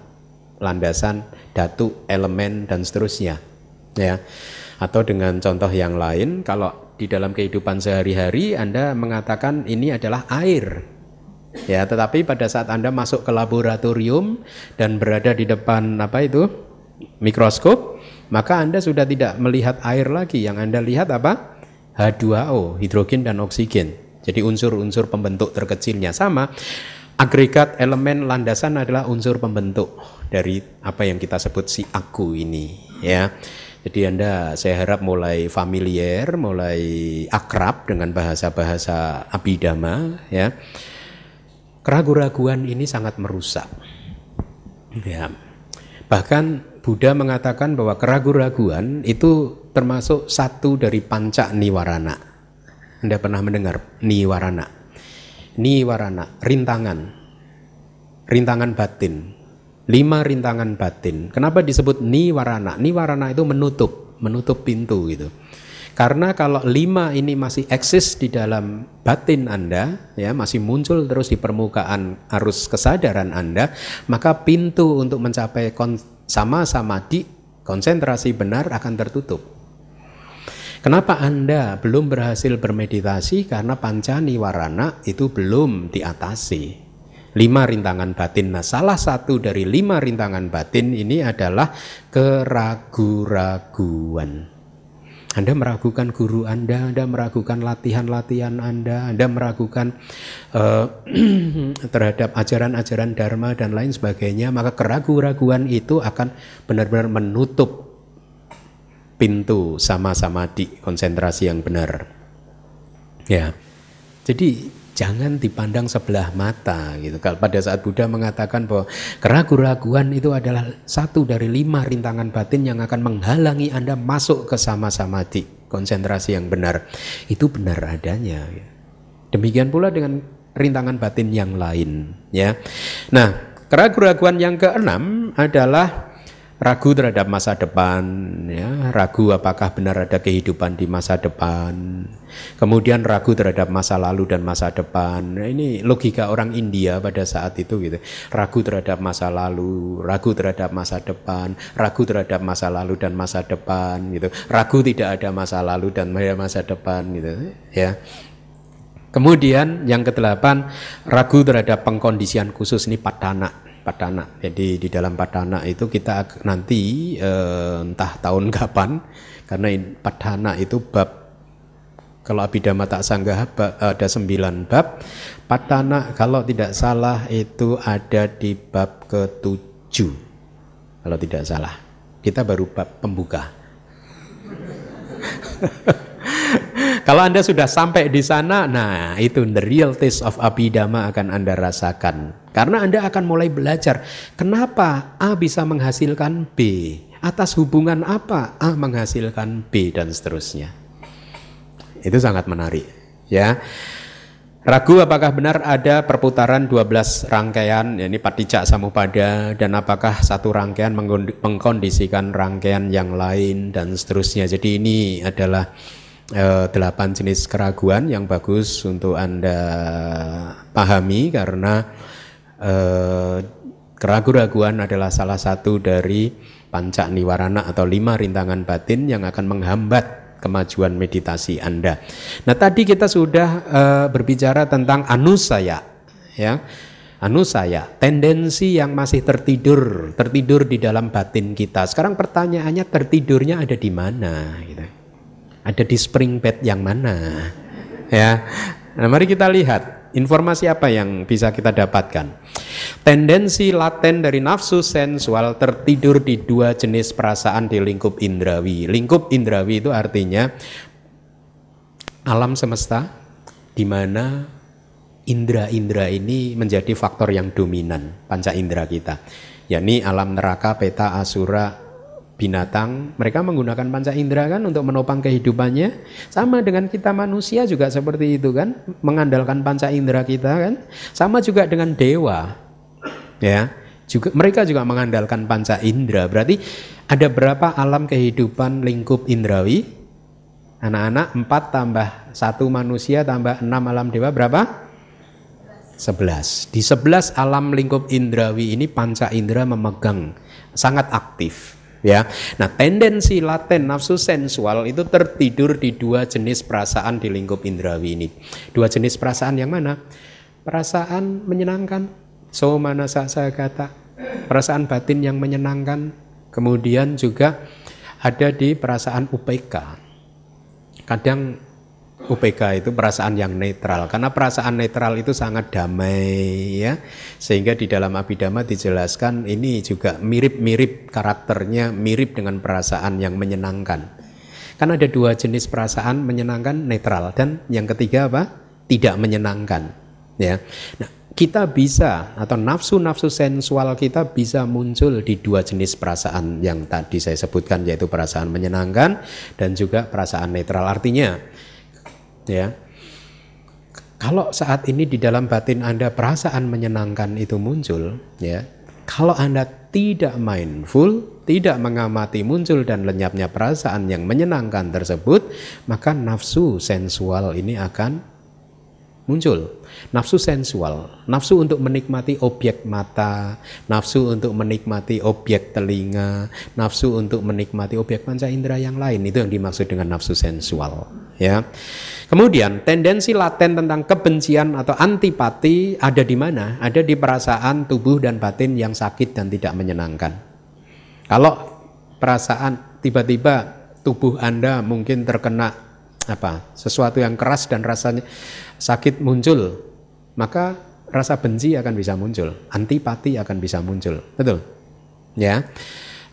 landasan, datu, elemen dan seterusnya. Ya. Atau dengan contoh yang lain, kalau di dalam kehidupan sehari-hari Anda mengatakan ini adalah air, Ya, tetapi pada saat Anda masuk ke laboratorium dan berada di depan apa itu? mikroskop, maka Anda sudah tidak melihat air lagi. Yang Anda lihat apa? H2O, hidrogen dan oksigen. Jadi unsur-unsur pembentuk terkecilnya sama. Agregat elemen landasan adalah unsur pembentuk dari apa yang kita sebut si aku ini, ya. Jadi Anda saya harap mulai familiar, mulai akrab dengan bahasa-bahasa abidama ya keraguan-raguan ini sangat merusak. Ya. Bahkan Buddha mengatakan bahwa keraguan-raguan itu termasuk satu dari panca niwarana. Anda pernah mendengar niwarana? Niwarana, rintangan. Rintangan batin. Lima rintangan batin. Kenapa disebut niwarana? Niwarana itu menutup, menutup pintu gitu. Karena kalau lima ini masih eksis di dalam batin Anda, ya masih muncul terus di permukaan arus kesadaran Anda, maka pintu untuk mencapai sama-sama di konsentrasi benar akan tertutup. Kenapa Anda belum berhasil bermeditasi? Karena panca niwarana itu belum diatasi. Lima rintangan batin. Nah, salah satu dari lima rintangan batin ini adalah keragu-raguan. Anda meragukan guru Anda, Anda meragukan latihan-latihan Anda, Anda meragukan uh, terhadap ajaran-ajaran Dharma dan lain sebagainya, maka keraguan-raguan itu akan benar-benar menutup pintu sama-sama di konsentrasi yang benar. Ya, jadi jangan dipandang sebelah mata gitu. Kalau pada saat Buddha mengatakan bahwa keraguan-raguan itu adalah satu dari lima rintangan batin yang akan menghalangi Anda masuk ke sama-sama di konsentrasi yang benar. Itu benar adanya. Demikian pula dengan rintangan batin yang lain ya. Nah, keraguan-raguan yang keenam adalah ragu terhadap masa depan, ya, ragu apakah benar ada kehidupan di masa depan, kemudian ragu terhadap masa lalu dan masa depan. Nah, ini logika orang India pada saat itu gitu, ragu terhadap masa lalu, ragu terhadap masa depan, ragu terhadap masa lalu dan masa depan gitu, ragu tidak ada masa lalu dan masa depan gitu, ya. Kemudian yang kedelapan ragu terhadap pengkondisian khusus ini padana Padana. Jadi di dalam Padana itu kita nanti eh, entah tahun kapan karena Padana itu bab kalau Abhidhamma tak sanggah ada sembilan bab. Padana kalau tidak salah itu ada di bab ketujuh. Kalau tidak salah. Kita baru bab pembuka. Kalau Anda sudah sampai di sana, nah itu the real taste of Abhidhamma akan Anda rasakan. Karena Anda akan mulai belajar kenapa A bisa menghasilkan B, atas hubungan apa A menghasilkan B dan seterusnya. Itu sangat menarik, ya. Ragu apakah benar ada perputaran 12 rangkaian, ya ini patijak samupada, dan apakah satu rangkaian mengkondisikan rangkaian yang lain dan seterusnya. Jadi ini adalah delapan jenis keraguan yang bagus untuk Anda pahami karena eh, keraguan-raguan adalah salah satu dari panca niwarana atau lima rintangan batin yang akan menghambat kemajuan meditasi Anda. Nah, tadi kita sudah uh, berbicara tentang anusaya ya. Anusaya, tendensi yang masih tertidur, tertidur di dalam batin kita. Sekarang pertanyaannya tertidurnya ada di mana gitu ada di spring bed yang mana? Ya. Nah, mari kita lihat informasi apa yang bisa kita dapatkan. Tendensi laten dari nafsu sensual tertidur di dua jenis perasaan di lingkup indrawi. Lingkup indrawi itu artinya alam semesta di mana indra-indra ini menjadi faktor yang dominan panca indera kita. Yakni alam neraka, peta, asura, binatang, mereka menggunakan panca indera kan untuk menopang kehidupannya. Sama dengan kita manusia juga seperti itu kan, mengandalkan panca indera kita kan. Sama juga dengan dewa. Ya, juga mereka juga mengandalkan panca indera. Berarti ada berapa alam kehidupan lingkup indrawi? Anak-anak 4 tambah 1 manusia tambah 6 alam dewa berapa? 11. Di 11 alam lingkup indrawi ini panca indera memegang sangat aktif ya. Nah, tendensi laten nafsu sensual itu tertidur di dua jenis perasaan di lingkup indrawi ini. Dua jenis perasaan yang mana? Perasaan menyenangkan, so mana saya kata, perasaan batin yang menyenangkan, kemudian juga ada di perasaan UPK. Kadang UPK itu perasaan yang netral. Karena perasaan netral itu sangat damai ya. Sehingga di dalam abidama dijelaskan ini juga mirip-mirip karakternya mirip dengan perasaan yang menyenangkan. Kan ada dua jenis perasaan menyenangkan netral. Dan yang ketiga apa? Tidak menyenangkan ya. Nah kita bisa atau nafsu-nafsu sensual kita bisa muncul di dua jenis perasaan yang tadi saya sebutkan yaitu perasaan menyenangkan dan juga perasaan netral. Artinya ya. Kalau saat ini di dalam batin Anda perasaan menyenangkan itu muncul ya. Kalau Anda tidak mindful tidak mengamati muncul dan lenyapnya perasaan yang menyenangkan tersebut maka nafsu sensual ini akan muncul nafsu sensual, nafsu untuk menikmati objek mata, nafsu untuk menikmati objek telinga, nafsu untuk menikmati objek panca indera yang lain itu yang dimaksud dengan nafsu sensual, ya. Kemudian tendensi laten tentang kebencian atau antipati ada di mana? Ada di perasaan tubuh dan batin yang sakit dan tidak menyenangkan. Kalau perasaan tiba-tiba tubuh Anda mungkin terkena apa? Sesuatu yang keras dan rasanya sakit muncul, maka rasa benci akan bisa muncul, antipati akan bisa muncul. Betul? Ya.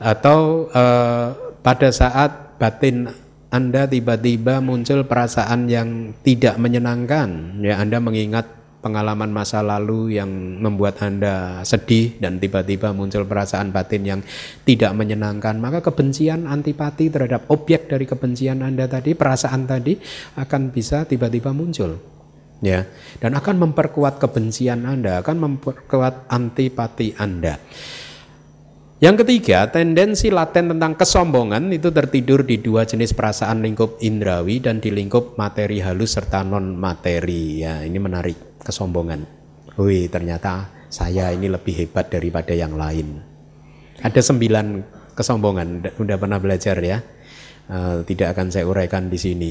Atau eh, pada saat batin anda tiba-tiba muncul perasaan yang tidak menyenangkan, ya Anda mengingat pengalaman masa lalu yang membuat Anda sedih dan tiba-tiba muncul perasaan batin yang tidak menyenangkan, maka kebencian antipati terhadap objek dari kebencian Anda tadi, perasaan tadi akan bisa tiba-tiba muncul. Ya, dan akan memperkuat kebencian Anda, akan memperkuat antipati Anda. Yang ketiga, tendensi laten tentang kesombongan itu tertidur di dua jenis perasaan lingkup indrawi dan di lingkup materi halus serta non materi. Ya, ini menarik kesombongan. Wih, ternyata saya ini lebih hebat daripada yang lain. Ada sembilan kesombongan, udah pernah belajar ya. Uh, tidak akan saya uraikan di sini.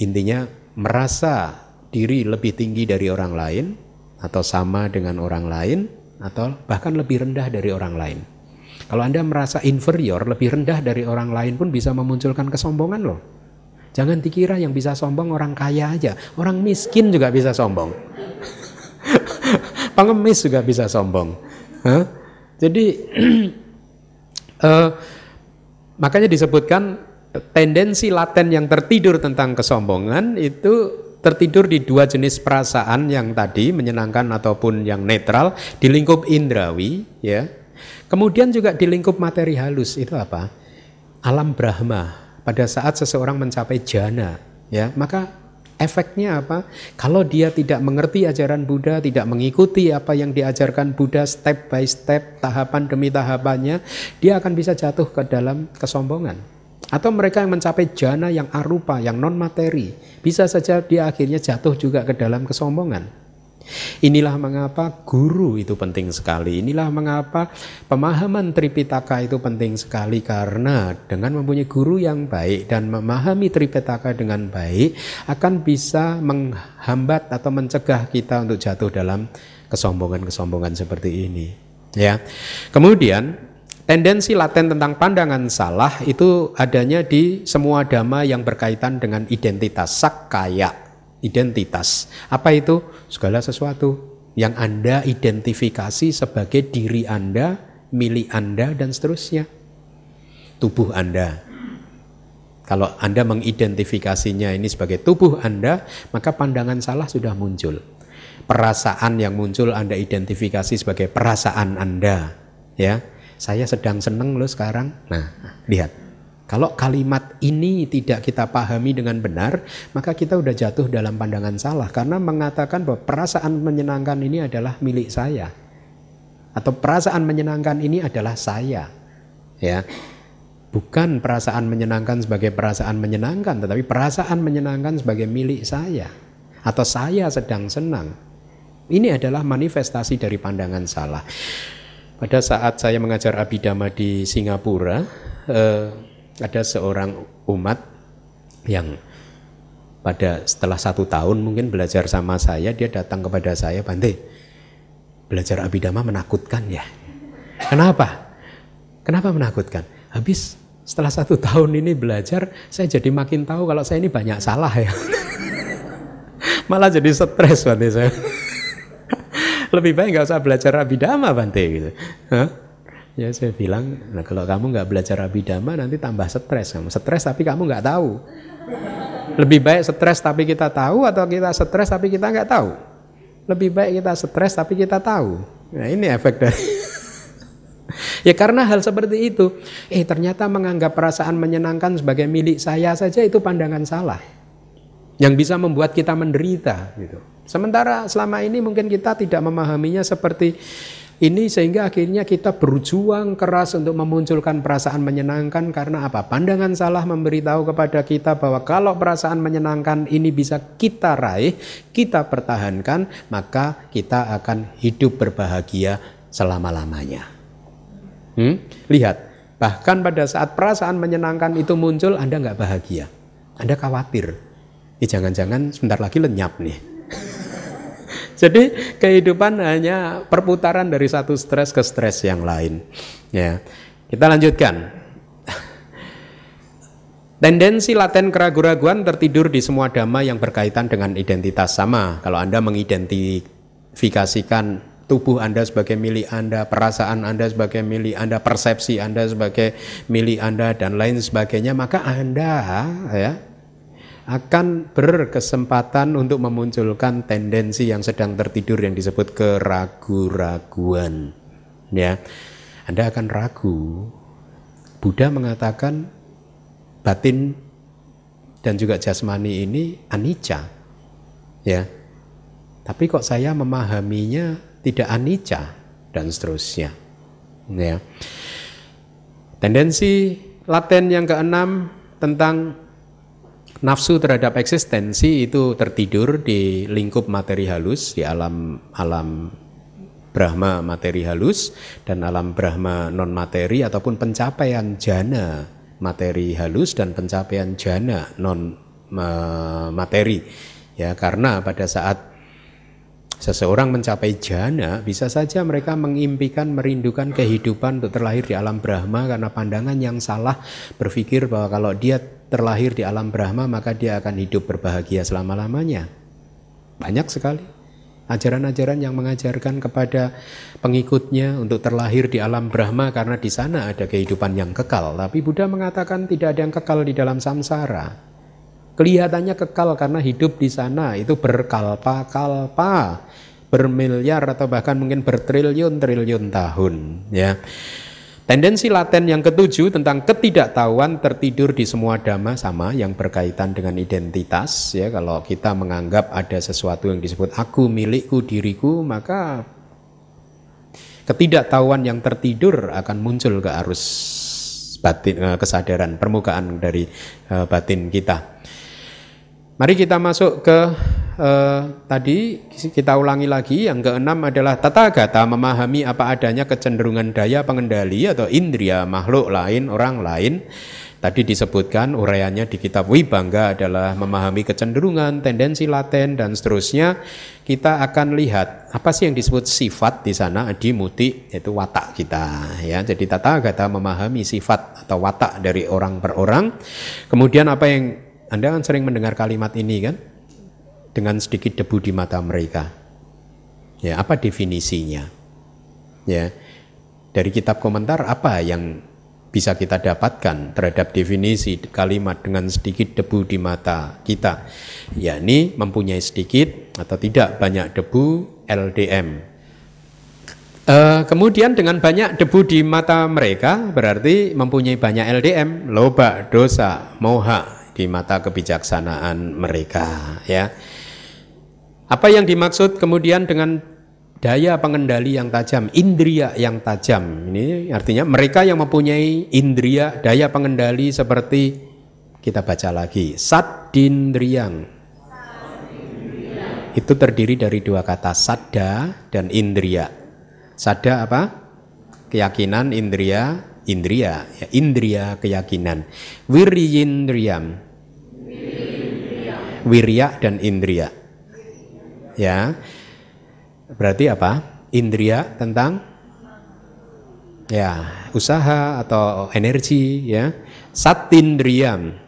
Intinya merasa diri lebih tinggi dari orang lain atau sama dengan orang lain atau bahkan lebih rendah dari orang lain. Kalau Anda merasa inferior, lebih rendah dari orang lain pun bisa memunculkan kesombongan loh. Jangan dikira yang bisa sombong orang kaya aja, orang miskin juga bisa sombong. Pengemis juga bisa sombong. Huh? Jadi uh, makanya disebutkan tendensi laten yang tertidur tentang kesombongan itu tertidur di dua jenis perasaan yang tadi menyenangkan ataupun yang netral di lingkup indrawi ya. Kemudian juga di lingkup materi halus itu apa? Alam Brahma. Pada saat seseorang mencapai jana ya, maka efeknya apa? Kalau dia tidak mengerti ajaran Buddha, tidak mengikuti apa yang diajarkan Buddha step by step, tahapan demi tahapannya, dia akan bisa jatuh ke dalam kesombongan. Atau mereka yang mencapai jana yang arupa, yang non materi, bisa saja dia akhirnya jatuh juga ke dalam kesombongan. Inilah mengapa guru itu penting sekali. Inilah mengapa pemahaman Tripitaka itu penting sekali karena dengan mempunyai guru yang baik dan memahami Tripitaka dengan baik akan bisa menghambat atau mencegah kita untuk jatuh dalam kesombongan-kesombongan seperti ini. Ya. Kemudian Tendensi laten tentang pandangan salah itu adanya di semua dhamma yang berkaitan dengan identitas, sakaya, identitas. Apa itu? Segala sesuatu yang Anda identifikasi sebagai diri Anda, milik Anda, dan seterusnya. Tubuh Anda. Kalau Anda mengidentifikasinya ini sebagai tubuh Anda, maka pandangan salah sudah muncul. Perasaan yang muncul Anda identifikasi sebagai perasaan Anda, ya saya sedang seneng loh sekarang. Nah, lihat. Kalau kalimat ini tidak kita pahami dengan benar, maka kita udah jatuh dalam pandangan salah karena mengatakan bahwa perasaan menyenangkan ini adalah milik saya. Atau perasaan menyenangkan ini adalah saya. Ya. Bukan perasaan menyenangkan sebagai perasaan menyenangkan, tetapi perasaan menyenangkan sebagai milik saya atau saya sedang senang. Ini adalah manifestasi dari pandangan salah. Pada saat saya mengajar abidama di Singapura, eh, ada seorang umat yang pada setelah satu tahun mungkin belajar sama saya dia datang kepada saya Bante belajar abidama menakutkan ya? Kenapa? Kenapa menakutkan? Habis setelah satu tahun ini belajar saya jadi makin tahu kalau saya ini banyak salah ya. Malah jadi stres Bante saya lebih baik nggak usah belajar abidama Bante gitu Hah? Ya saya bilang, nah kalau kamu nggak belajar abidama nanti tambah stres kamu. Stres tapi kamu nggak tahu. Lebih baik stres tapi kita tahu atau kita stres tapi kita nggak tahu. Lebih baik kita stres tapi kita tahu. Nah ini efek dari Ya karena hal seperti itu, eh ternyata menganggap perasaan menyenangkan sebagai milik saya saja itu pandangan salah. Yang bisa membuat kita menderita gitu. Sementara selama ini mungkin kita tidak memahaminya seperti ini sehingga akhirnya kita berjuang keras untuk memunculkan perasaan menyenangkan karena apa? Pandangan salah memberitahu kepada kita bahwa kalau perasaan menyenangkan ini bisa kita raih, kita pertahankan, maka kita akan hidup berbahagia selama-lamanya. Hmm? Lihat, bahkan pada saat perasaan menyenangkan itu muncul, Anda nggak bahagia. Anda khawatir. Eh, jangan-jangan sebentar lagi lenyap nih. Jadi kehidupan hanya perputaran dari satu stres ke stres yang lain. Ya. Kita lanjutkan. Tendensi laten keraguan-raguan tertidur di semua dhamma yang berkaitan dengan identitas sama. Kalau Anda mengidentifikasikan tubuh Anda sebagai milik Anda, perasaan Anda sebagai milik Anda, persepsi Anda sebagai milik Anda dan lain sebagainya, maka Anda ya akan berkesempatan untuk memunculkan tendensi yang sedang tertidur yang disebut keragu-raguan. Ya, Anda akan ragu. Buddha mengatakan batin dan juga jasmani ini anicca. Ya. Tapi kok saya memahaminya tidak anicca dan seterusnya. Ya. Tendensi laten yang keenam tentang nafsu terhadap eksistensi itu tertidur di lingkup materi halus di alam alam Brahma materi halus dan alam Brahma non materi ataupun pencapaian jana materi halus dan pencapaian jana non materi ya karena pada saat Seseorang mencapai jana bisa saja mereka mengimpikan merindukan kehidupan untuk terlahir di alam Brahma karena pandangan yang salah berpikir bahwa kalau dia terlahir di alam Brahma maka dia akan hidup berbahagia selama-lamanya. Banyak sekali ajaran-ajaran yang mengajarkan kepada pengikutnya untuk terlahir di alam Brahma karena di sana ada kehidupan yang kekal. Tapi Buddha mengatakan tidak ada yang kekal di dalam samsara. Kelihatannya kekal karena hidup di sana itu berkalpa-kalpa, bermiliar atau bahkan mungkin bertriliun-triliun tahun, ya. Tendensi laten yang ketujuh tentang ketidaktahuan tertidur di semua dhamma sama yang berkaitan dengan identitas ya kalau kita menganggap ada sesuatu yang disebut aku milikku diriku maka ketidaktahuan yang tertidur akan muncul ke arus batin eh, kesadaran permukaan dari eh, batin kita. Mari kita masuk ke uh, tadi kita ulangi lagi yang keenam adalah tata gata memahami apa adanya kecenderungan daya pengendali atau indria makhluk lain orang lain. Tadi disebutkan uraiannya di kitab Wibangga adalah memahami kecenderungan, tendensi laten dan seterusnya. Kita akan lihat apa sih yang disebut sifat di sana di muti yaitu watak kita ya. Jadi tata gata memahami sifat atau watak dari orang per orang. Kemudian apa yang anda kan sering mendengar kalimat ini kan? Dengan sedikit debu di mata mereka. Ya, apa definisinya? Ya. Dari kitab komentar apa yang bisa kita dapatkan terhadap definisi kalimat dengan sedikit debu di mata kita yakni mempunyai sedikit atau tidak banyak debu LDM Uh, kemudian dengan banyak debu di mata mereka berarti mempunyai banyak LDM, loba, dosa, moha di mata kebijaksanaan mereka ya. Apa yang dimaksud kemudian dengan daya pengendali yang tajam, indria yang tajam. Ini artinya mereka yang mempunyai indria, daya pengendali seperti kita baca lagi, sadindriang. Itu terdiri dari dua kata sadda dan indria. Sada apa? Keyakinan indria, indria, ya, indria keyakinan. Wiryindriyam. Wirya dan indria. Ya. Berarti apa? Indria tentang ya, usaha atau energi ya. Satindriyam.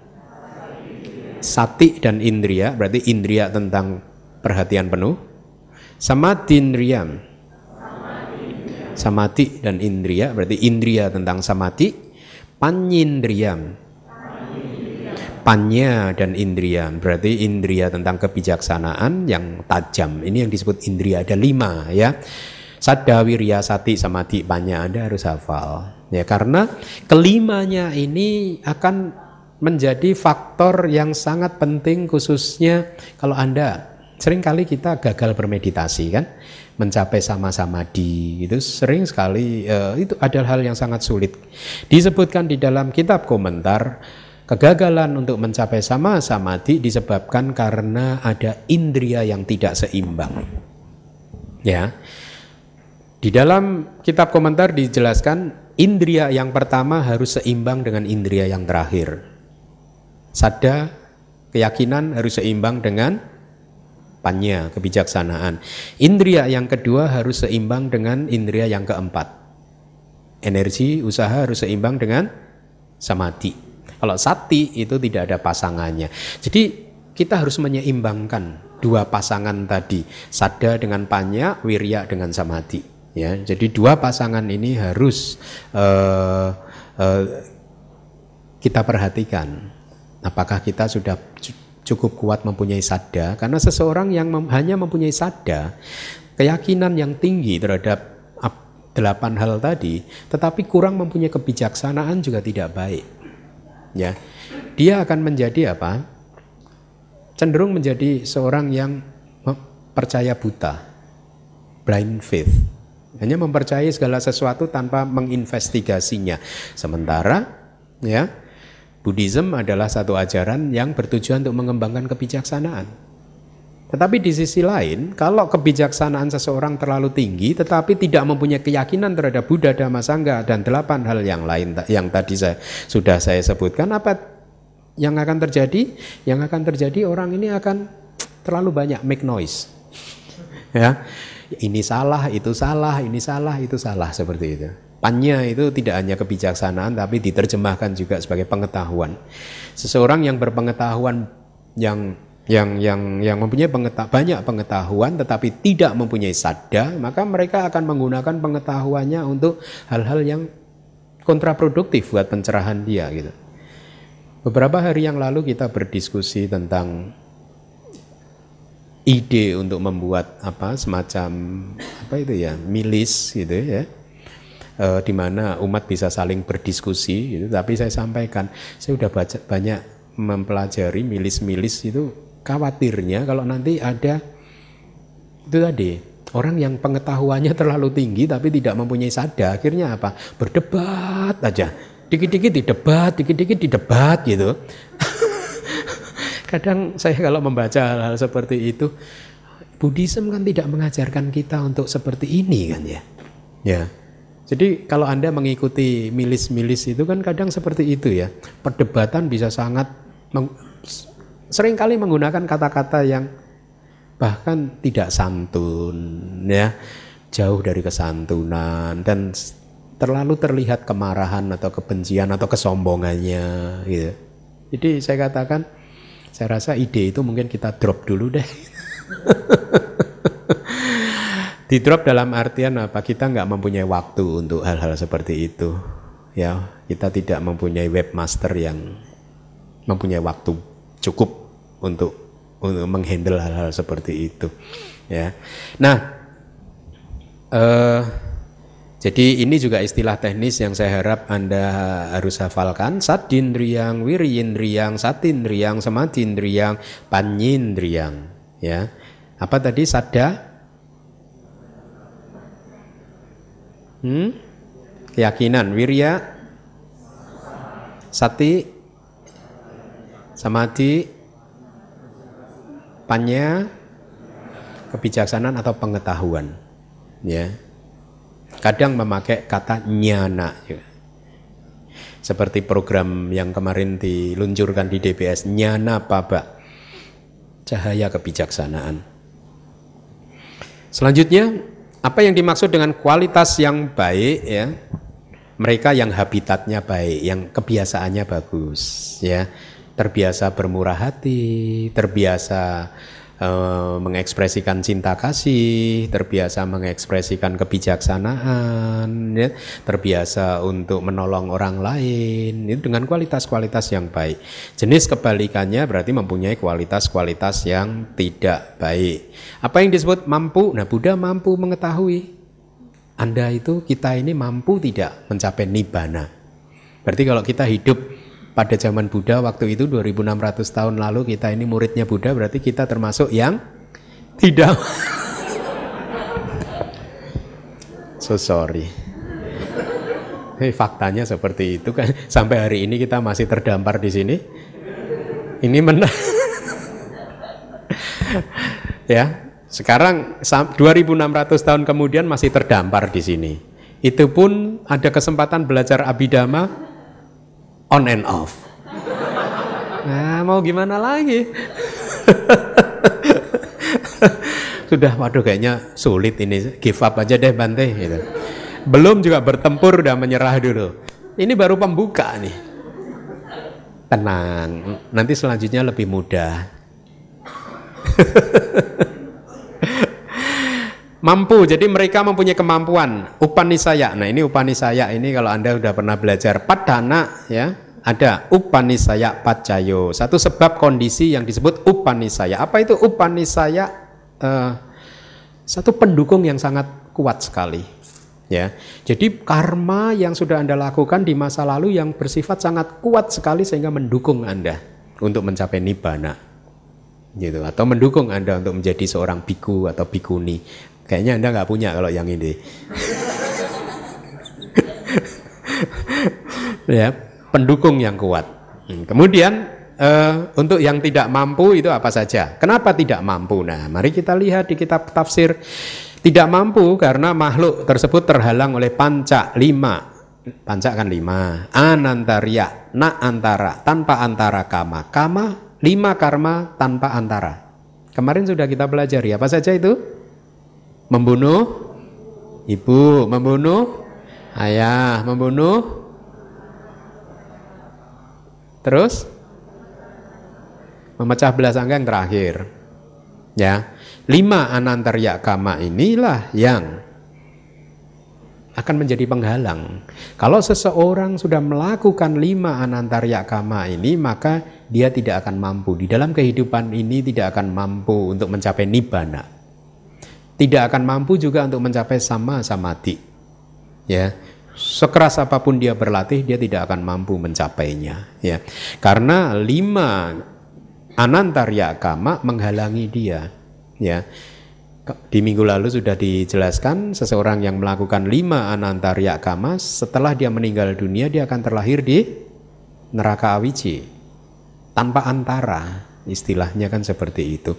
Sati dan indria berarti indria tentang perhatian penuh. Samadindriyam Samati dan indria berarti indria tentang samati, panyindriam. Panya dan indria berarti indria tentang kebijaksanaan yang tajam. Ini yang disebut indria ada lima ya. Sada, wirya, sati, samadhi, panya Anda harus hafal. Ya karena kelimanya ini akan menjadi faktor yang sangat penting khususnya kalau Anda sering kali kita gagal bermeditasi kan mencapai sama-sama di itu sering sekali uh, itu adalah hal yang sangat sulit. Disebutkan di dalam kitab komentar kegagalan untuk mencapai sama-sama di disebabkan karena ada indria yang tidak seimbang. Ya. Di dalam kitab komentar dijelaskan indria yang pertama harus seimbang dengan indria yang terakhir. Sada keyakinan harus seimbang dengan panya, kebijaksanaan. Indria yang kedua harus seimbang dengan indria yang keempat. Energi usaha harus seimbang dengan samadhi. Kalau sati itu tidak ada pasangannya. Jadi kita harus menyeimbangkan dua pasangan tadi, sada dengan panya, wirya dengan samadhi. Ya, jadi dua pasangan ini harus uh, uh, kita perhatikan. Apakah kita sudah cukup kuat mempunyai sadda karena seseorang yang mem hanya mempunyai sadda keyakinan yang tinggi terhadap delapan hal tadi tetapi kurang mempunyai kebijaksanaan juga tidak baik. Ya. Dia akan menjadi apa? Cenderung menjadi seorang yang percaya buta blind faith. Hanya mempercayai segala sesuatu tanpa menginvestigasinya. Sementara ya Buddhism adalah satu ajaran yang bertujuan untuk mengembangkan kebijaksanaan. Tetapi di sisi lain, kalau kebijaksanaan seseorang terlalu tinggi tetapi tidak mempunyai keyakinan terhadap Buddha, Dhamma, Sangha dan delapan hal yang lain yang tadi saya sudah saya sebutkan, apa yang akan terjadi? Yang akan terjadi orang ini akan terlalu banyak make noise. ya. Ini salah, itu salah, ini salah, itu salah seperti itu. Panya itu tidak hanya kebijaksanaan tapi diterjemahkan juga sebagai pengetahuan. Seseorang yang berpengetahuan yang yang yang yang mempunyai pengeta banyak pengetahuan tetapi tidak mempunyai sadda, maka mereka akan menggunakan pengetahuannya untuk hal-hal yang kontraproduktif buat pencerahan dia gitu. Beberapa hari yang lalu kita berdiskusi tentang ide untuk membuat apa semacam apa itu ya milis gitu ya uh, di mana umat bisa saling berdiskusi gitu. Tapi saya sampaikan, saya sudah baca banyak mempelajari milis-milis itu khawatirnya kalau nanti ada itu tadi orang yang pengetahuannya terlalu tinggi tapi tidak mempunyai sadar akhirnya apa? Berdebat aja. Dikit-dikit didebat dikit-dikit didebat gitu. Kadang saya kalau membaca hal-hal seperti itu Buddhism kan tidak mengajarkan kita untuk seperti ini kan ya? Ya jadi kalau Anda mengikuti milis-milis itu kan kadang seperti itu ya. Perdebatan bisa sangat meng, sering kali menggunakan kata-kata yang bahkan tidak santun ya, jauh dari kesantunan dan terlalu terlihat kemarahan atau kebencian atau kesombongannya gitu. Jadi saya katakan saya rasa ide itu mungkin kita drop dulu deh. Di drop dalam artian apa? Kita nggak mempunyai waktu untuk hal-hal seperti itu. Ya, kita tidak mempunyai webmaster yang mempunyai waktu cukup untuk untuk menghandle hal-hal seperti itu. Ya. Nah, eh, Jadi ini juga istilah teknis yang saya harap Anda harus hafalkan. Sadindriyang, wiriyindriyang, satindriyang, samadindriyang, panyindriyang. Ya. Apa tadi sada? Hmm? Keyakinan, wirya, sati, samadhi, panya, kebijaksanaan atau pengetahuan. Ya kadang memakai kata nyana seperti program yang kemarin diluncurkan di DPS nyana paba cahaya kebijaksanaan selanjutnya apa yang dimaksud dengan kualitas yang baik ya? Mereka yang habitatnya baik yang kebiasaannya bagus ya. Terbiasa bermurah hati terbiasa Eh, mengekspresikan cinta kasih, terbiasa mengekspresikan kebijaksanaan, ya, terbiasa untuk menolong orang lain, itu dengan kualitas-kualitas yang baik. Jenis kebalikannya berarti mempunyai kualitas-kualitas yang tidak baik. Apa yang disebut mampu? Nah, Buddha mampu mengetahui Anda itu kita ini mampu tidak mencapai nibbana. Berarti kalau kita hidup pada zaman Buddha waktu itu 2600 tahun lalu kita ini muridnya Buddha berarti kita termasuk yang tidak. So sorry. Hey, faktanya seperti itu kan. Sampai hari ini kita masih terdampar di sini. Ini menang ya sekarang 2600 tahun kemudian masih terdampar di sini. Itu pun ada kesempatan belajar abidama on and off. Nah, mau gimana lagi? Sudah, waduh kayaknya sulit ini. Give up aja deh Bante. Gitu. Belum juga bertempur, udah menyerah dulu. Ini baru pembuka nih. Tenang, nanti selanjutnya lebih mudah. mampu jadi mereka mempunyai kemampuan upanisaya nah ini upanisaya ini kalau anda sudah pernah belajar padana ya ada upanisaya pacayo satu sebab kondisi yang disebut upanisaya. Apa itu upanisaya? Uh, satu pendukung yang sangat kuat sekali ya. Jadi karma yang sudah anda lakukan di masa lalu yang bersifat sangat kuat sekali sehingga mendukung anda untuk mencapai nibbana gitu. Atau mendukung anda untuk menjadi seorang biku atau bikuni. Kayaknya Anda nggak punya kalau yang ini. ya, pendukung yang kuat. Hmm, kemudian uh, untuk yang tidak mampu itu apa saja? Kenapa tidak mampu? Nah, mari kita lihat di kitab tafsir. Tidak mampu karena makhluk tersebut terhalang oleh panca lima. Panca kan lima. Anantaria, na antara, tanpa antara kama. Kama, lima karma tanpa antara. Kemarin sudah kita pelajari apa saja itu? membunuh ibu, membunuh ayah, membunuh terus memecah belah sangka yang terakhir. Ya, lima anantarya kama inilah yang akan menjadi penghalang. Kalau seseorang sudah melakukan lima anantarya kama ini, maka dia tidak akan mampu di dalam kehidupan ini tidak akan mampu untuk mencapai nibbana tidak akan mampu juga untuk mencapai sama samadhi. Ya, sekeras apa pun dia berlatih, dia tidak akan mampu mencapainya. Ya, karena lima anantarya kama menghalangi dia. Ya, di minggu lalu sudah dijelaskan seseorang yang melakukan lima anantarya kama setelah dia meninggal dunia dia akan terlahir di neraka awici tanpa antara istilahnya kan seperti itu.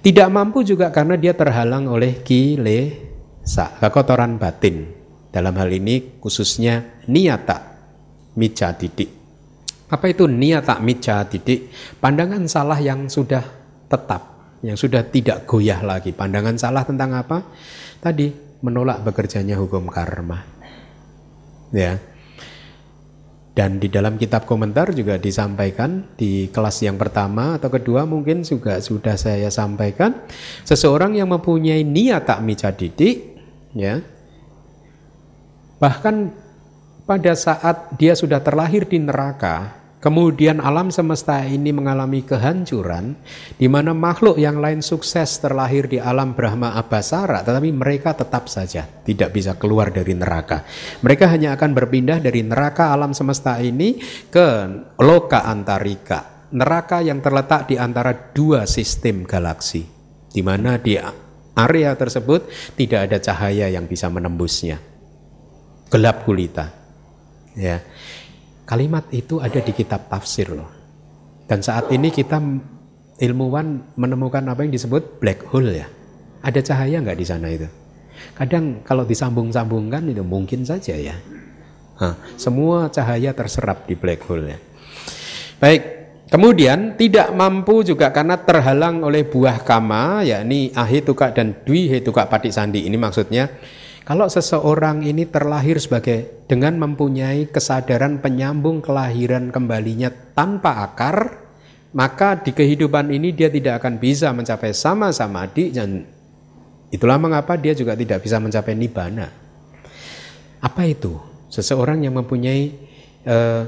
Tidak mampu juga karena dia terhalang oleh kilesa, kekotoran batin. Dalam hal ini khususnya niata mica titik. Apa itu niata mica titik? Pandangan salah yang sudah tetap, yang sudah tidak goyah lagi. Pandangan salah tentang apa? Tadi menolak bekerjanya hukum karma. Ya. Dan di dalam kitab komentar juga disampaikan di kelas yang pertama atau kedua mungkin juga sudah saya sampaikan seseorang yang mempunyai niat tak mica didik ya bahkan pada saat dia sudah terlahir di neraka kemudian alam semesta ini mengalami kehancuran, di mana makhluk yang lain sukses terlahir di alam Brahma Abasara, tetapi mereka tetap saja tidak bisa keluar dari neraka. Mereka hanya akan berpindah dari neraka alam semesta ini ke loka antarika, neraka yang terletak di antara dua sistem galaksi, di mana di area tersebut tidak ada cahaya yang bisa menembusnya, gelap gulita. Ya, Kalimat itu ada di kitab tafsir loh. Dan saat ini kita ilmuwan menemukan apa yang disebut black hole ya. Ada cahaya nggak di sana itu? Kadang kalau disambung-sambungkan itu mungkin saja ya. Hah, semua cahaya terserap di black hole ya. Baik, kemudian tidak mampu juga karena terhalang oleh buah kama, yakni ahituka dan dwi hituka patik sandi. Ini maksudnya kalau seseorang ini terlahir sebagai dengan mempunyai kesadaran penyambung kelahiran kembalinya tanpa akar, maka di kehidupan ini dia tidak akan bisa mencapai sama samadhi dan itulah mengapa dia juga tidak bisa mencapai nibbana. Apa itu? Seseorang yang mempunyai eh,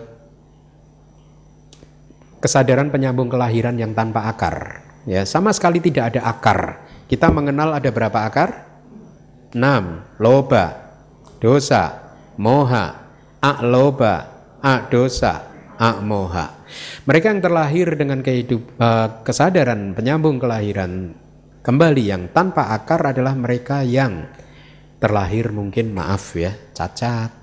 kesadaran penyambung kelahiran yang tanpa akar, ya sama sekali tidak ada akar. Kita mengenal ada berapa akar? 6. Loba, dosa, moha, akloba, dosa, ak moha. Mereka yang terlahir dengan kehidup, uh, kesadaran penyambung kelahiran kembali yang tanpa akar adalah mereka yang terlahir mungkin maaf ya, cacat.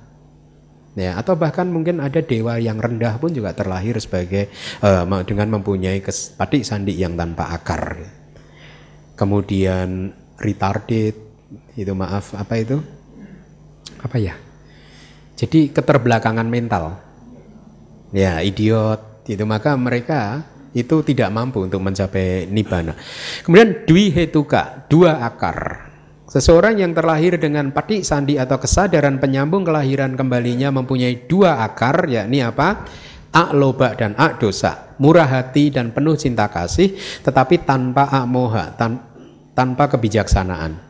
Ya, atau bahkan mungkin ada dewa yang rendah pun juga terlahir sebagai uh, dengan mempunyai patik sandi yang tanpa akar. Kemudian retarded itu maaf apa itu? Apa ya? Jadi keterbelakangan mental. Ya idiot. Itu maka mereka itu tidak mampu untuk mencapai nibbana. Kemudian dwi hetuka dua akar. Seseorang yang terlahir dengan pati sandi atau kesadaran penyambung kelahiran kembalinya mempunyai dua akar, yakni apa? Ak loba dan ak dosa, murah hati dan penuh cinta kasih, tetapi tanpa ak moha, tan tanpa kebijaksanaan.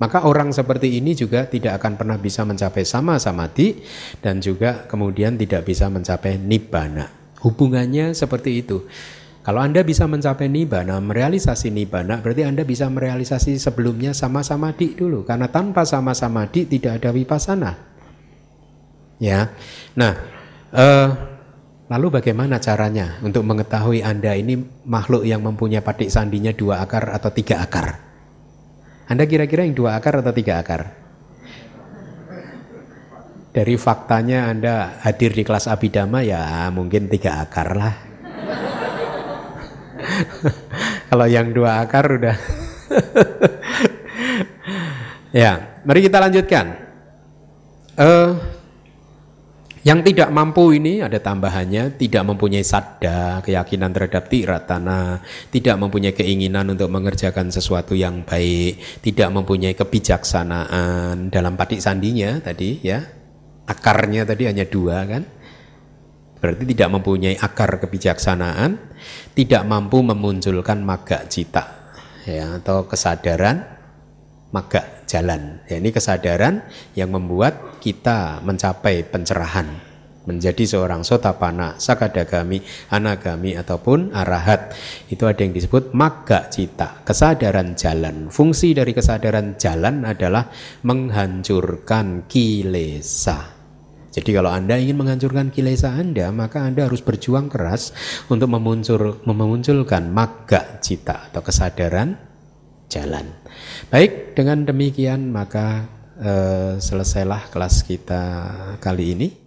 Maka orang seperti ini juga tidak akan pernah bisa mencapai sama samadhi dan juga kemudian tidak bisa mencapai nibbana. Hubungannya seperti itu. Kalau Anda bisa mencapai nibbana, merealisasi nibbana, berarti Anda bisa merealisasi sebelumnya sama samadhi dulu. Karena tanpa sama samadhi tidak ada vipassana. Ya, nah, eh, lalu bagaimana caranya untuk mengetahui Anda ini makhluk yang mempunyai patik sandinya dua akar atau tiga akar? Anda kira-kira yang dua akar atau tiga akar? Dari faktanya Anda hadir di kelas abidama ya mungkin tiga akar lah. Kalau yang dua akar udah. ya, mari kita lanjutkan. Uh, yang tidak mampu ini ada tambahannya, tidak mempunyai sadda, keyakinan terhadap tiratana, tidak mempunyai keinginan untuk mengerjakan sesuatu yang baik, tidak mempunyai kebijaksanaan dalam patik sandinya tadi ya. Akarnya tadi hanya dua kan. Berarti tidak mempunyai akar kebijaksanaan, tidak mampu memunculkan maga cita ya atau kesadaran maga jalan. Ya, ini kesadaran yang membuat kita mencapai pencerahan menjadi seorang sotapana, sakadagami, anagami ataupun arahat. Itu ada yang disebut maga cita, kesadaran jalan. Fungsi dari kesadaran jalan adalah menghancurkan kilesa. Jadi kalau Anda ingin menghancurkan kilesa Anda, maka Anda harus berjuang keras untuk memuncul, memunculkan maga cita atau kesadaran jalan. Baik, dengan demikian maka eh, selesailah kelas kita kali ini.